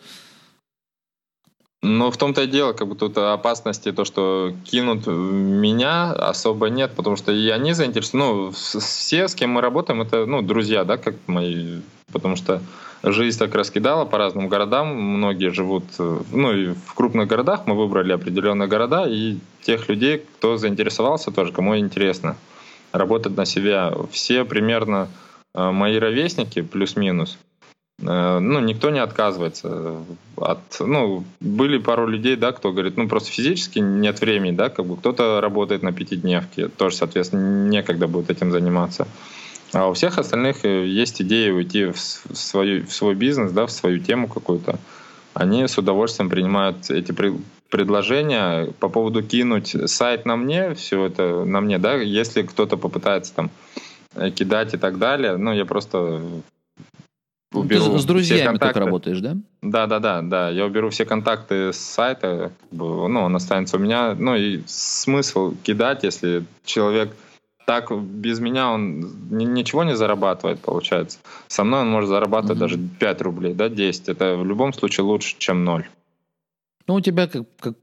Ну, в том-то и дело, как бы тут опасности, то, что кинут меня, особо нет, потому что и они заинтересованы. Ну, все, с кем мы работаем, это, ну, друзья, да, как мои, потому что жизнь так раскидала по разным городам. Многие живут, э, ну и в крупных городах мы выбрали определенные города, и тех людей, кто заинтересовался тоже, кому интересно работать на себя. Все примерно э, мои ровесники, плюс-минус, ну, никто не отказывается от, ну, были пару людей, да, кто говорит, ну, просто физически нет времени, да, как бы кто-то работает на пятидневке, тоже, соответственно, некогда будет этим заниматься. А у всех остальных э, есть идея уйти в, свою, в свой бизнес, да, в свою тему какую-то. Они с удовольствием принимают эти предложения по поводу кинуть сайт на мне, все это на мне, да, если кто-то попытается там э, кидать и так далее, ну, я просто уберу Ты с друзьями только работаешь, да? Да, да, да, да. Я уберу все контакты с сайта, ну, он останется у меня. Ну и смысл кидать, если человек так без меня он ничего не зарабатывает, получается. Со мной он может зарабатывать mm-hmm. даже 5 рублей, да, 10. Это в любом случае лучше, чем 0. Ну, у тебя как, как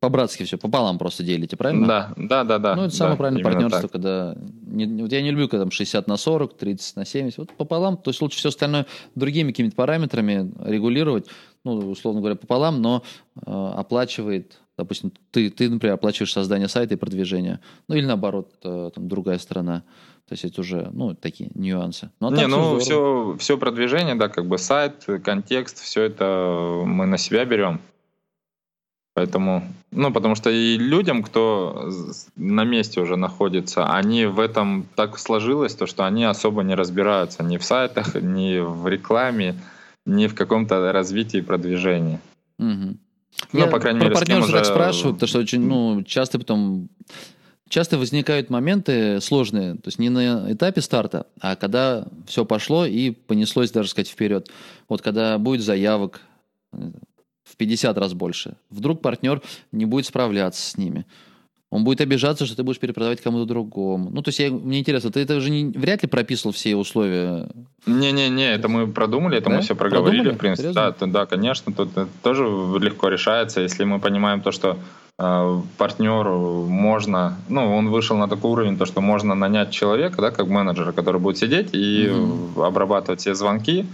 по-братски все, пополам просто делите, правильно? Да, да, да, да. Ну, это самое да, правильное партнерство, так. когда... Не, вот я не люблю, когда там 60 на 40, 30 на 70. Вот пополам, то есть лучше все остальное другими какими-то параметрами регулировать, ну, условно говоря, пополам, но э, оплачивает Допустим, ты, ты, например, оплачиваешь создание сайта и продвижение. Ну, или наоборот, э, там, другая сторона. То есть это уже, ну, такие нюансы. Ну, а Не, ну, все, все продвижение, да, как бы сайт, контекст, все это мы на себя берем. Поэтому, ну, потому что и людям, кто на месте уже находится, они в этом так сложилось, то, что они особо не разбираются ни в сайтах, ни в рекламе, ни в каком-то развитии продвижения. Угу. Ну, Я по крайней мере, партнеров уже... так спрашиваю, потому что очень, ну, часто потом часто возникают моменты сложные, то есть не на этапе старта, а когда все пошло и понеслось, даже сказать, вперед. Вот когда будет заявок э, 50 раз больше, вдруг партнер не будет справляться с ними. Он будет обижаться, что ты будешь перепродавать кому-то другому. Ну, то есть, я, мне интересно, ты это же не, вряд ли прописывал все условия? Не-не-не, это мы продумали, это да? мы все проговорили, продумали? в принципе. Да, да, конечно, тут тоже легко решается, если мы понимаем то, что э, партнеру можно, ну, он вышел на такой уровень, то, что можно нанять человека, да, как менеджера, который будет сидеть и угу. обрабатывать все звонки,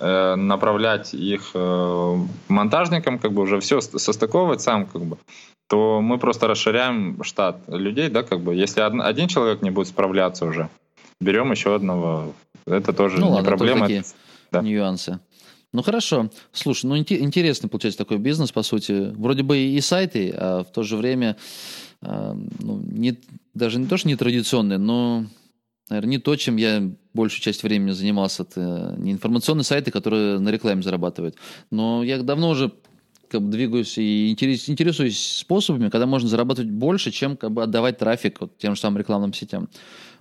э, направлять их э, монтажникам, как бы уже все состыковывать сам, как бы то мы просто расширяем штат людей, да, как бы, если один человек не будет справляться уже, берем еще одного, это тоже ну, не ладно, проблема. Такие да. нюансы. Ну хорошо. Слушай, ну интересный получается такой бизнес, по сути. Вроде бы и сайты, а в то же время а, ну, не, даже не то, что не традиционные, но, наверное, не то, чем я большую часть времени занимался. Это не информационные сайты, которые на рекламе зарабатывают. Но я давно уже как бы двигаюсь и интересуюсь способами, когда можно зарабатывать больше, чем как бы отдавать трафик вот тем же самым рекламным сетям.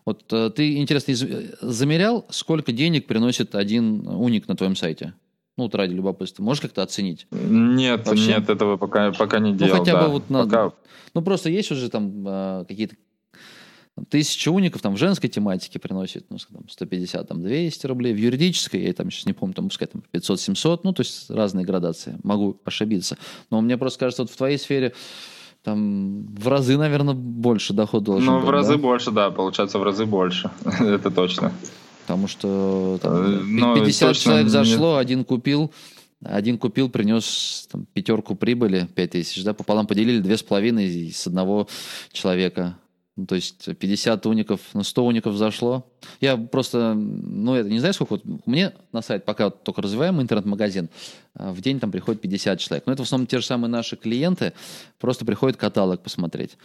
Вот э, ты, интересно, замерял, сколько денег приносит один уник на твоем сайте? Ну, вот ради любопытства. Можешь как-то оценить? Нет, Вообще? нет, этого пока, пока не ну, делал. Ну, хотя да. бы вот на... Ну, просто есть уже там э, какие-то тысяча уников там в женской тематике приносит, ну, там, 150, там, 200 рублей. В юридической, я там сейчас не помню, там, пускай там 500-700, ну, то есть разные градации. Могу ошибиться. Но мне просто кажется, вот в твоей сфере там в разы, наверное, больше доход должен Ну, быть, в разы да? больше, да, получается в разы больше. Это точно. Потому что там, 50 э, человек зашло, один купил, один купил, принес там, пятерку прибыли, 5 тысяч, да, пополам поделили две с половиной с одного человека. Ну, то есть 50 уников, ну 100 уников зашло. Я просто, ну это не знаю сколько, вот мне на сайт пока только развиваем интернет-магазин, а в день там приходит 50 человек. Но это в основном те же самые наши клиенты, просто приходят каталог посмотреть.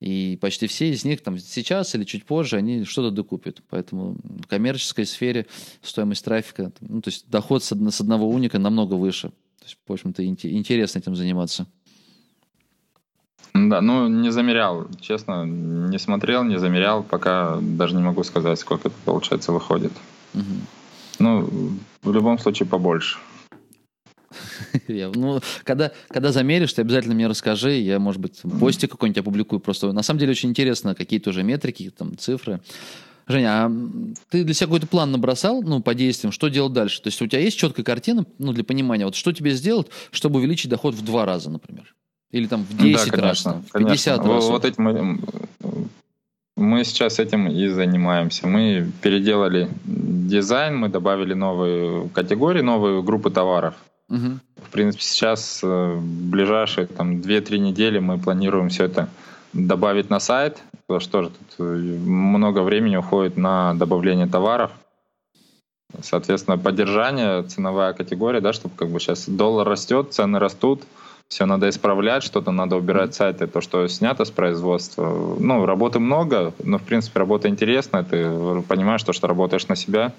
И почти все из них там сейчас или чуть позже они что-то докупят. Поэтому в коммерческой сфере стоимость трафика, ну, то есть доход с, одного уника намного выше. То есть, в общем-то, интересно этим заниматься. Да, ну не замерял, честно, не смотрел, не замерял, пока даже не могу сказать, сколько это получается выходит. Угу. Ну, в любом случае побольше. Ну, когда, когда замеришь, ты обязательно мне расскажи. Я, может быть, посте какой-нибудь опубликую. Просто на самом деле очень интересно, какие тоже метрики, там, цифры. Женя, а ты для себя какой-то план набросал, ну, по действиям, что делать дальше? То есть у тебя есть четкая картина, ну, для понимания, вот что тебе сделать, чтобы увеличить доход в два раза, например? Или там в 10 да, конечно, раз, в 50 конечно. раз. Вот этим мы, сейчас этим и занимаемся. Мы переделали дизайн, мы добавили новые категории, новые группы товаров. Угу. В принципе, сейчас э, в ближайшие там, 2-3 недели мы планируем все это добавить на сайт, потому что тоже тут э, много времени уходит на добавление товаров. Соответственно, поддержание, ценовая категория, да, чтобы как бы сейчас доллар растет, цены растут, все надо исправлять, что-то надо убирать сайты, то, что снято с производства. Ну, работы много, но, в принципе, работа интересная, ты понимаешь, то, что работаешь на себя,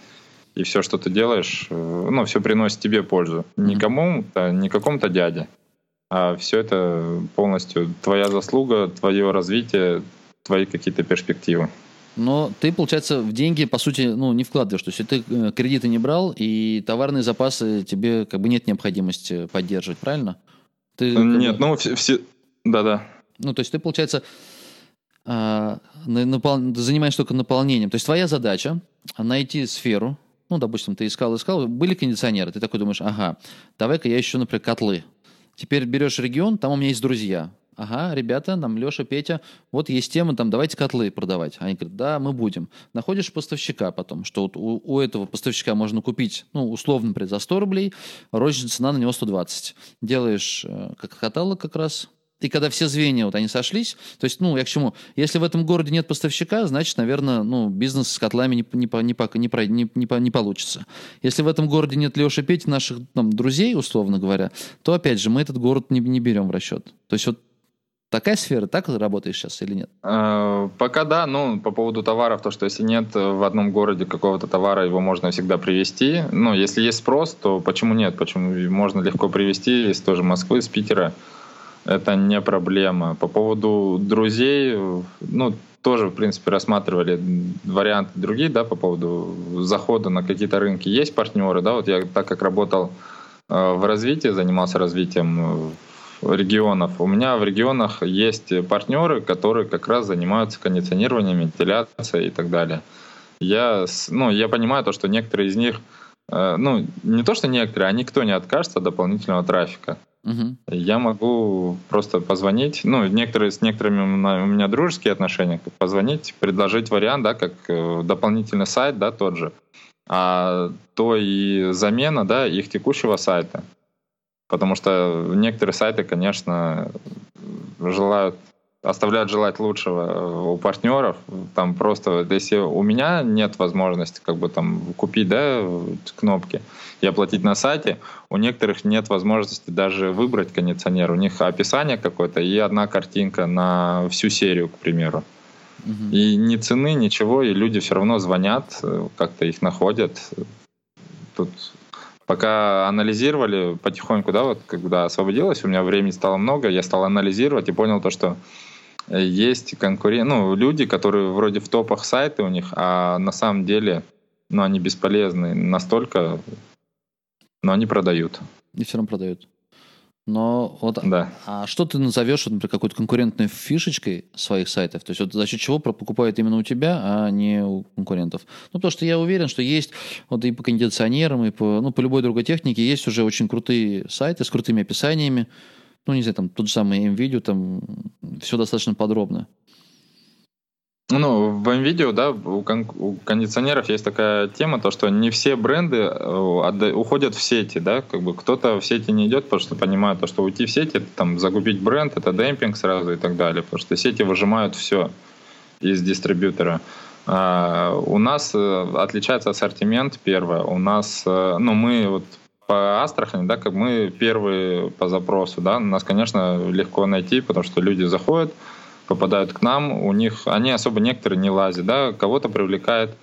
и все, что ты делаешь, э, ну, все приносит тебе пользу. Никому, не какому-то дяде, а все это полностью твоя заслуга, твое развитие, твои какие-то перспективы. Но ты, получается, в деньги, по сути, ну, не вкладываешь. То есть ты э, кредиты не брал, и товарные запасы тебе как бы нет необходимости поддерживать, правильно? Ты, Нет, ну все... Да-да. Ну, то есть ты, получается, а, напол... занимаешься только наполнением. То есть твоя задача найти сферу, ну, допустим, ты искал, искал, были кондиционеры, ты такой думаешь, ага, давай-ка я ищу, например, котлы. Теперь берешь регион, там у меня есть друзья. Ага, ребята, там Леша, Петя, вот есть тема, там давайте котлы продавать. Они говорят, да, мы будем. Находишь поставщика потом, что вот у, у этого поставщика можно купить, ну, условно, например, за 100 рублей, розничная цена на него 120. Делаешь э, как каталог как раз, и когда все звенья вот они сошлись, то есть, ну, я к чему? Если в этом городе нет поставщика, значит, наверное, ну, бизнес с котлами не, не, не, не, не, не, не получится. Если в этом городе нет Леши Пети, наших там, друзей, условно говоря, то, опять же, мы этот город не, не берем в расчет. То есть вот Такая сфера, так работаешь сейчас или нет? Э, пока да, ну, по поводу товаров, то, что если нет в одном городе какого-то товара, его можно всегда привезти. Ну, если есть спрос, то почему нет? Почему можно легко привезти из тоже Москвы, из Питера. Это не проблема. По поводу друзей, ну, тоже, в принципе, рассматривали варианты другие, да, по поводу захода на какие-то рынки. Есть партнеры, да, вот я так как работал э, в развитии, занимался развитием регионов. У меня в регионах есть партнеры, которые как раз занимаются кондиционированием, вентиляцией и так далее. Я, ну, я понимаю то, что некоторые из них, э, ну, не то, что некоторые, а никто не откажется от дополнительного трафика. Угу. Я могу просто позвонить, ну, некоторые с некоторыми у меня дружеские отношения, позвонить, предложить вариант, да, как э, дополнительный сайт, да, тот же, а то и замена, да, их текущего сайта. Потому что некоторые сайты, конечно, желают оставляют желать лучшего у партнеров. Там просто, если у меня нет возможности как бы там купить да, кнопки и оплатить на сайте, у некоторых нет возможности даже выбрать кондиционер. У них описание какое-то и одна картинка на всю серию, к примеру. Угу. И ни цены, ничего, и люди все равно звонят, как-то их находят. Тут пока анализировали потихоньку, да, вот когда освободилось, у меня времени стало много, я стал анализировать и понял то, что есть конкурент, ну, люди, которые вроде в топах сайты у них, а на самом деле, ну, они бесполезны настолько, но они продают. И все равно продают. Но вот, да. а что ты назовешь, например, какой-то конкурентной фишечкой своих сайтов? То есть вот за счет чего покупают именно у тебя, а не у конкурентов? Ну, потому что я уверен, что есть вот и по кондиционерам, и по, ну, по любой другой технике есть уже очень крутые сайты с крутыми описаниями, ну, не знаю, там тот же самый M-Video, там все достаточно подробно. Ну, в M-Video, да, у, кон- у кондиционеров есть такая тема, то, что не все бренды э, уходят в сети, да, как бы кто-то в сети не идет, потому что понимает, то, что уйти в сети, это, там, загубить бренд, это демпинг сразу и так далее, потому что сети выжимают все из дистрибьютора. А, у нас э, отличается ассортимент, первое, у нас, э, ну, мы вот по Астрахани, да, как мы первые по запросу, да, нас, конечно, легко найти, потому что люди заходят, попадают к нам, у них, они особо некоторые не лазят, да, кого-то привлекает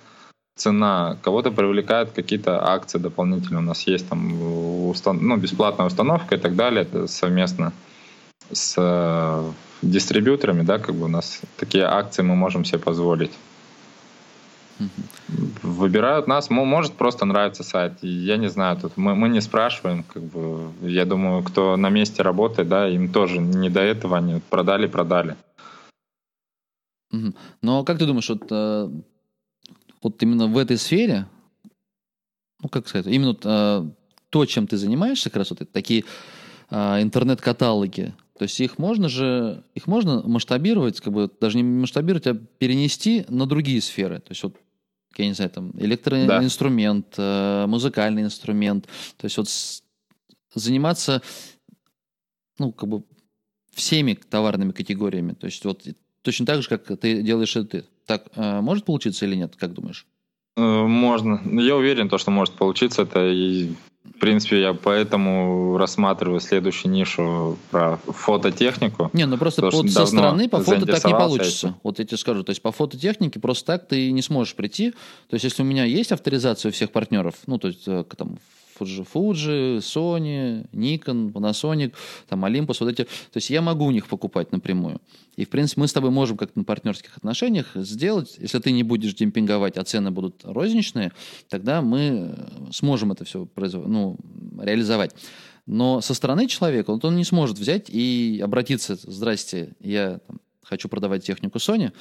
цена, кого-то привлекают какие-то акции дополнительные. У нас есть там устан... ну, бесплатная установка и так далее, это совместно с э, дистрибьюторами, да, как бы у нас такие акции мы можем себе позволить. Выбирают нас, может просто нравится сайт. Я не знаю, тут мы, мы не спрашиваем, как бы, я думаю, кто на месте работает, да, им тоже не до этого, они продали, продали. Но как ты думаешь, вот, э, вот именно в этой сфере, ну как сказать, именно э, то, чем ты занимаешься, как раз вот такие э, интернет-каталоги, то есть их можно же, их можно масштабировать, как бы даже не масштабировать, а перенести на другие сферы. То есть вот я не знаю, там, электроинструмент, да. Музыкальный инструмент. То есть вот заниматься, ну, как бы всеми товарными категориями. То есть вот точно так же, как ты делаешь это ты. Так э, может получиться или нет, как думаешь? Э, можно. Я уверен, то, что может получиться. Это и в принципе, я поэтому рассматриваю следующую нишу про фототехнику. Не, ну просто под, со стороны по фото так не получится. Этим. Вот я тебе скажу. То есть по фототехнике просто так ты не сможешь прийти. То есть если у меня есть авторизация у всех партнеров, ну то есть э, там Fuji, Fuji, Sony, Nikon, Panasonic, там Olympus, вот эти. То есть я могу у них покупать напрямую. И, в принципе, мы с тобой можем как-то на партнерских отношениях сделать, если ты не будешь демпинговать, а цены будут розничные, тогда мы сможем это все производ... ну, реализовать. Но со стороны человека вот он не сможет взять и обратиться, здрасте, я там, хочу продавать технику Sony,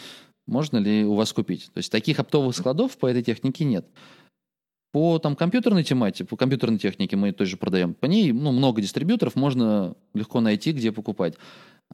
можно ли у вас купить? То есть таких оптовых складов по этой технике нет. По там, компьютерной тематике, по компьютерной технике мы тоже продаем. По ней ну, много дистрибьюторов, можно легко найти, где покупать.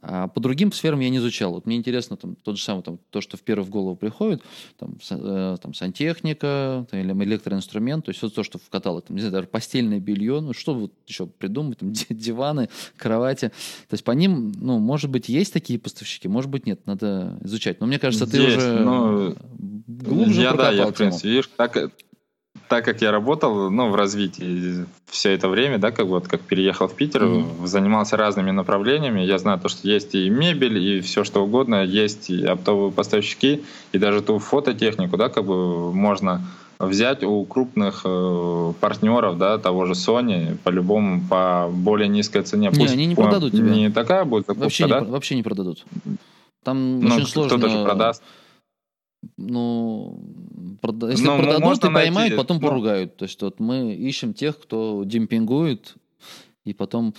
А по другим сферам я не изучал. Вот мне интересно там, тот же самый, там, то, что в первое в голову приходит, там, э, там сантехника там, или электроинструмент, то есть все то, что в каталог, там, не знаю, даже постельное белье, ну что вот еще придумать, там, диваны, кровати. То есть по ним, ну, может быть, есть такие поставщики, может быть, нет, надо изучать. Но мне кажется, ты есть, уже но... глубже я, да, я, в принципе, видишь, так, так как я работал, ну, в развитии все это время, да, как вот как переехал в Питер, mm-hmm. занимался разными направлениями. Я знаю то, что есть и мебель, и все что угодно, есть и оптовые поставщики, и даже ту фототехнику, да, как бы можно взять у крупных э, партнеров, да, того же Sony, по-любому по более низкой цене. Не, Пусть они не продадут тебе. Не такая будет закупка, вообще да? Не, вообще не продадут. Там Но очень сложно. Кто-то же продаст. Ну, если Но продадут и поймают, найти, потом ну... поругают. То есть вот мы ищем тех, кто демпингует, и потом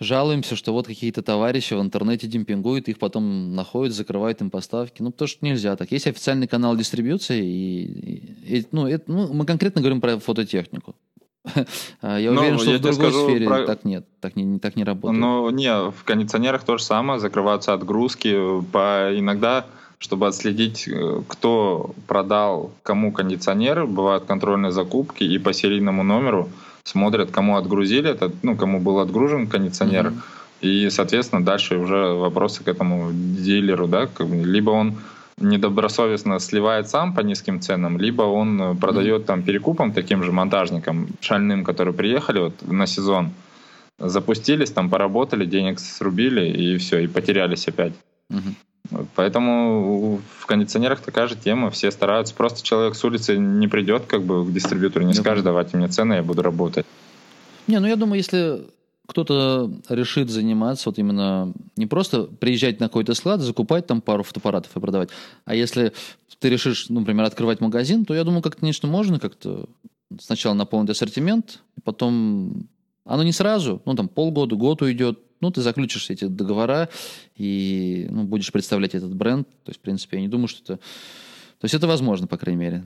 жалуемся, что вот какие-то товарищи в интернете демпингуют, их потом находят, закрывают им поставки. Ну, потому что нельзя так. Есть официальный канал дистрибьюции, и, и ну, это, ну, мы конкретно говорим про фототехнику. А я уверен, что в другой сфере про... так нет, так не, так не работает. Ну, не, в кондиционерах то же самое, закрываются отгрузки. По, иногда чтобы отследить, э, кто продал кому кондиционеры. Бывают контрольные закупки, и по серийному номеру смотрят, кому отгрузили этот, ну, кому был отгружен кондиционер. Mm-hmm. И, соответственно, дальше уже вопросы к этому дилеру, да, либо он недобросовестно сливает сам по низким ценам, либо он продает там перекупом таким же монтажникам шальным, которые приехали вот на сезон, запустились, там поработали, денег срубили и все, и потерялись опять. Мгм. Поэтому в кондиционерах такая же тема, все стараются. Просто человек с улицы не придет как бы к дистрибьютору, не Я скажет, давайте мне цены, я буду работать. Не, ну я думаю, если кто-то решит заниматься вот именно не просто приезжать на какой-то склад, закупать там пару фотоаппаратов и продавать, а если ты решишь, ну, например, открывать магазин, то я думаю, как-то, конечно, можно как-то сначала наполнить ассортимент, потом оно не сразу, ну, там полгода, год уйдет, ну, ты заключишь эти договора и ну, будешь представлять этот бренд. То есть, в принципе, я не думаю, что это... То есть это возможно, по крайней мере.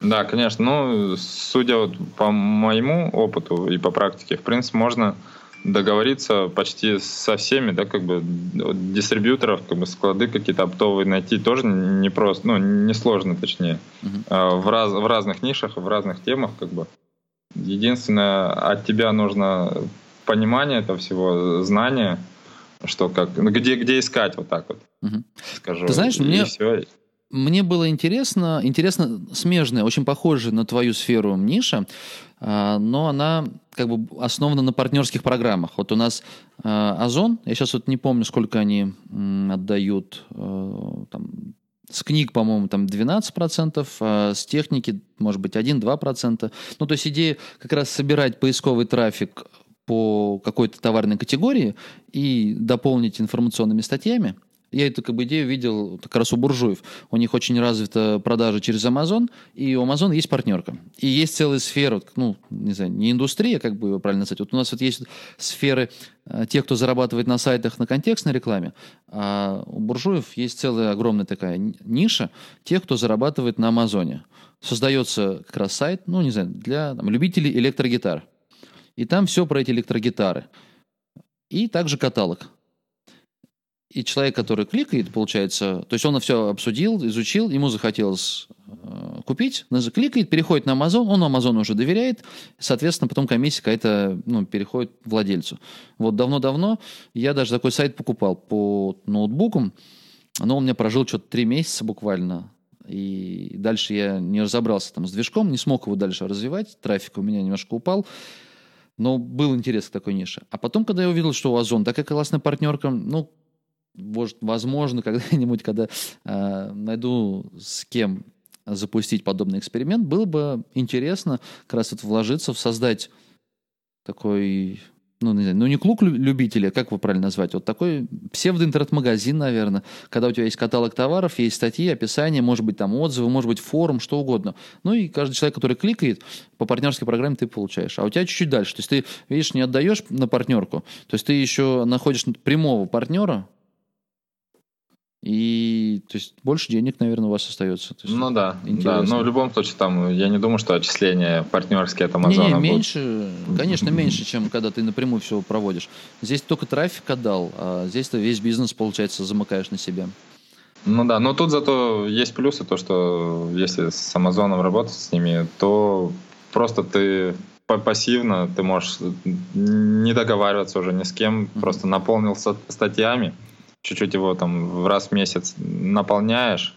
Да, конечно. Ну, судя вот по моему опыту и по практике, в принципе, можно договориться почти со всеми, да, как бы дистрибьюторов, как бы склады какие-то оптовые найти тоже не просто, ну, не сложно, точнее. А, в, раз, в разных нишах, в разных темах, как бы. Единственное, от тебя нужно понимание этого всего, знание, что как, ну, где, где искать, вот так вот, Мгм. скажу. Ты знаешь, И мне- всё. Мне было интересно, интересно смежная, очень похожая на твою сферу ниша, а, но она как бы основана на партнерских программах. Вот у нас а, Озон, я сейчас вот не помню, сколько они отдают, э, там, с книг, по-моему, там 12%, а с техники, может быть, 1-2%. Ну, то есть идея как раз собирать поисковый трафик по какой-то товарной категории и дополнить информационными статьями. Я эту как бы идею видел как раз у буржуев. У них очень развита продажа через Amazon, и у Amazon есть партнерка. И есть целая сфера, ну, не знаю, не индустрия, как бы ее правильно назвать. Вот у нас вот есть сферы э, тех, кто зарабатывает на сайтах на контекстной рекламе, а у буржуев есть целая огромная такая ни- ниша тех, кто зарабатывает на Амазоне. Создается как раз сайт, ну, не знаю, для там, любителей электрогитар. И там все про эти электрогитары. И также каталог. И человек, который кликает, получается, то есть он все обсудил, изучил, ему захотелось э, купить, кликает, переходит на Amazon, он Amazon уже доверяет, соответственно, потом комиссия какая-то ну, переходит владельцу. Вот давно-давно я даже такой сайт покупал по ноутбукам, но он меня прожил что-то три месяца буквально, и дальше я не разобрался там с движком, не смог его дальше развивать, трафик у меня немножко упал, но был интерес к такой нише. А потом, когда я увидел, что у Озон такая классная партнерка, ну, может, возможно, когда-нибудь, когда э, найду с кем запустить подобный эксперимент, было бы интересно как раз вот вложиться в создать такой, ну, не знаю, ну не клуб лю- любителей, а как его правильно назвать, вот такой псевдоинтернет-магазин, наверное, когда у тебя есть каталог товаров, есть статьи, описание, может быть, там отзывы, может быть, форум, что угодно. Ну и каждый человек, который кликает, по партнерской программе ты получаешь. А у тебя чуть-чуть дальше. То есть ты, видишь, не отдаешь на партнерку, то есть ты еще находишь прямого партнера, и то есть больше денег, наверное, у вас остается. То есть, Ну да, да, но в любом случае там, я не думаю, что отчисления партнерские от Амазона Не, не, будут. меньше, конечно, меньше, чем когда ты напрямую все проводишь. Здесь только трафик отдал, а здесь ты весь бизнес, получается, замыкаешь на себе. Ну да, но тут зато есть плюсы, то что если с Амазоном работать с ними, то просто ты па- пассивно, ты можешь не договариваться уже ни с кем, просто наполнил ста- статьями, чуть-чуть его там в раз в месяц наполняешь,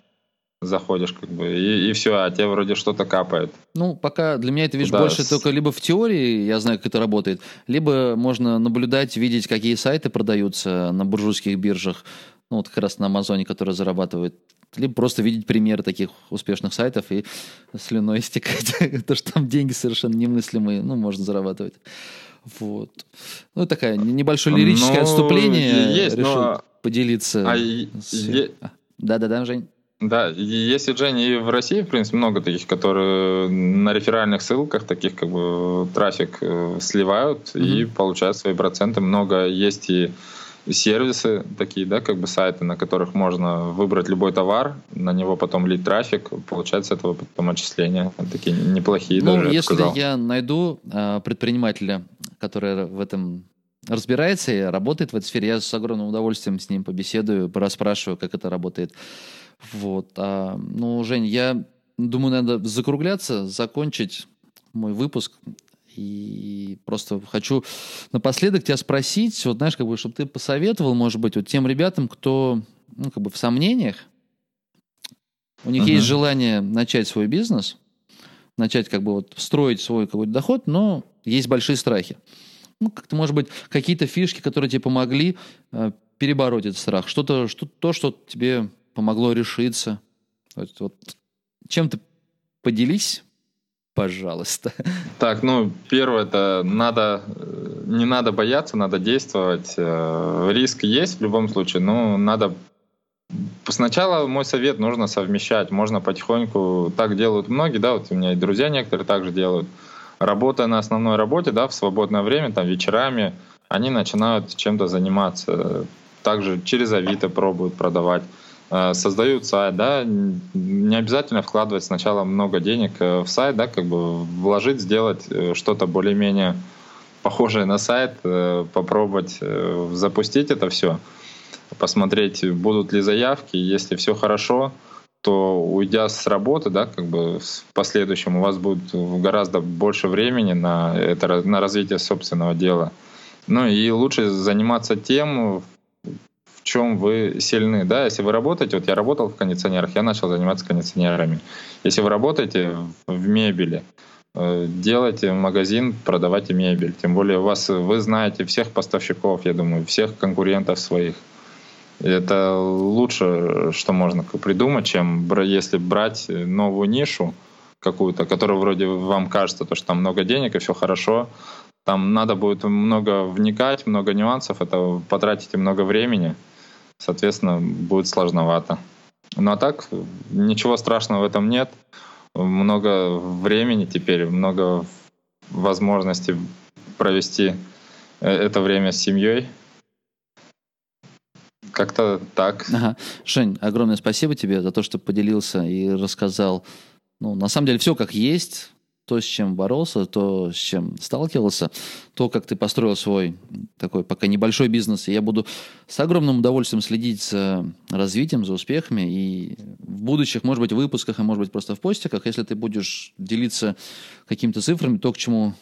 заходишь как бы, и, и все, а тебе вроде что-то капает. Ну, пока для меня это, видишь, Да, больше только либо в теории, я знаю, как это работает, либо можно наблюдать, видеть, какие сайты продаются на буржуйских биржах, ну, вот как раз на Амазоне, которые зарабатывают, либо просто видеть примеры таких успешных сайтов и слюной истекать, то, что там деньги совершенно немыслимые, ну, можно зарабатывать. Вот. Ну, такая не- небольшое лирическое Ну, отступление. есть, решил но- поделиться. А и- с- е- Да-да-да, Жень. Да, и есть Жень, и в России, в принципе, много таких, которые на реферальных ссылках таких как бы трафик э, сливают и Мгм. получают свои проценты. Много есть и сервисы такие, да, как бы сайты, на которых можно выбрать любой товар, на него потом лить трафик, получать с этого потом отчисления. Такие неплохие Ну, даже, я если сказал. я найду а, предпринимателя, который в этом разбирается и работает в этой сфере, я с огромным удовольствием с ним побеседую, расспрашиваю, как это работает. Вот. А, ну, Жень, я думаю, надо закругляться, закончить мой выпуск. И просто хочу напоследок тебя спросить, вот знаешь, как бы, чтобы ты посоветовал, может быть, вот тем ребятам, кто ну, как бы в сомнениях, у них uh-huh. есть желание начать свой бизнес, начать как бы вот строить свой какой-то доход, но есть большие страхи. Ну, как-то, может быть, какие-то фишки, которые тебе помогли э, перебороть этот страх, что-то, что то, что тебе помогло решиться. Вот, вот чем-то поделись, пожалуйста. Так, ну, первое, это надо, э, не надо бояться, надо действовать. Э, риск есть в любом случае, но надо Сначала мой совет нужно совмещать. Можно потихоньку, так делают многие, да, вот у меня и друзья некоторые также делают. Работая на основной работе, да, в свободное время, там вечерами, они начинают чем-то заниматься. Также через Авито пробуют продавать. Э, создают сайт, да, не обязательно вкладывать сначала много денег э, в сайт, да, как бы вложить, сделать э, что-то более-менее похожее на сайт, попробовать запустить это все, посмотреть, будут ли заявки, если все хорошо, то уйдя с работы, да, как бы в последующем у вас будет гораздо больше времени на это, на развитие собственного дела. Ну и лучше заниматься тем, чем вы сильны. Да, если вы работаете, вот я работал в кондиционерах, я начал заниматься кондиционерами. Если вы работаете в мебели, э, делайте магазин, продавайте мебель. Тем более у вас, вы знаете всех поставщиков, я думаю, всех конкурентов своих. Это лучше, что можно придумать, чем если брать новую нишу какую-то, которая вроде вам кажется, то, что там много денег и все хорошо. Там надо будет много вникать, много нюансов, это потратите много времени соответственно, будет сложновато. Ну а так, ничего страшного в этом нет. Много времени теперь, много возможностей провести э, это время с семьей. Как-то так. Ага. Жень, огромное спасибо тебе за то, что поделился и рассказал. Ну, на самом деле, все как есть то, с чем боролся, то, с чем сталкивался, то, как ты построил свой такой пока небольшой бизнес. И я буду с огромным удовольствием следить за развитием, за успехами. И в будущих, может быть, выпусках, а может быть, просто в постиках, если ты будешь делиться какими-то цифрами, то, к чему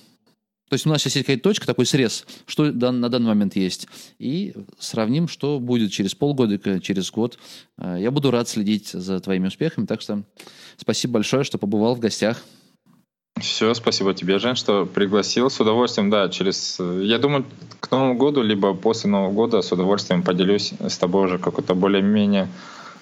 то есть у нас сейчас есть какая-то точка, такой срез, что на данный момент есть. И сравним, что будет через полгода, через год. А, я буду рад следить за твоими успехами. Так что спасибо большое, что побывал в гостях. Все, спасибо тебе, Жень, что пригласил. С удовольствием, да, через... Я думаю, к Новому году, либо после Нового года с удовольствием поделюсь с тобой уже какой-то более-менее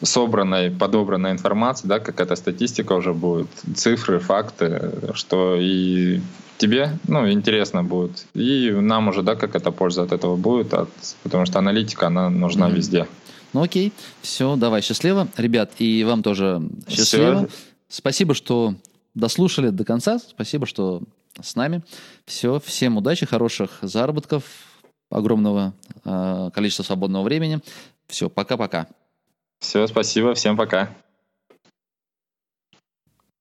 собранной, подобранной информацией, да, какая-то статистика уже будет, цифры, факты, что и тебе, ну, интересно будет, и нам уже, да, какая-то польза от этого будет, от, потому что аналитика, она нужна mm-hmm. везде. Ну, окей, все, давай, счастливо. Ребят, и вам тоже счастливо. Все. Спасибо, что дослушали до конца. Спасибо, что с нами. Все, всем удачи, хороших заработков, огромного э, количества свободного времени. Все, пока-пока. Все, спасибо, всем пока.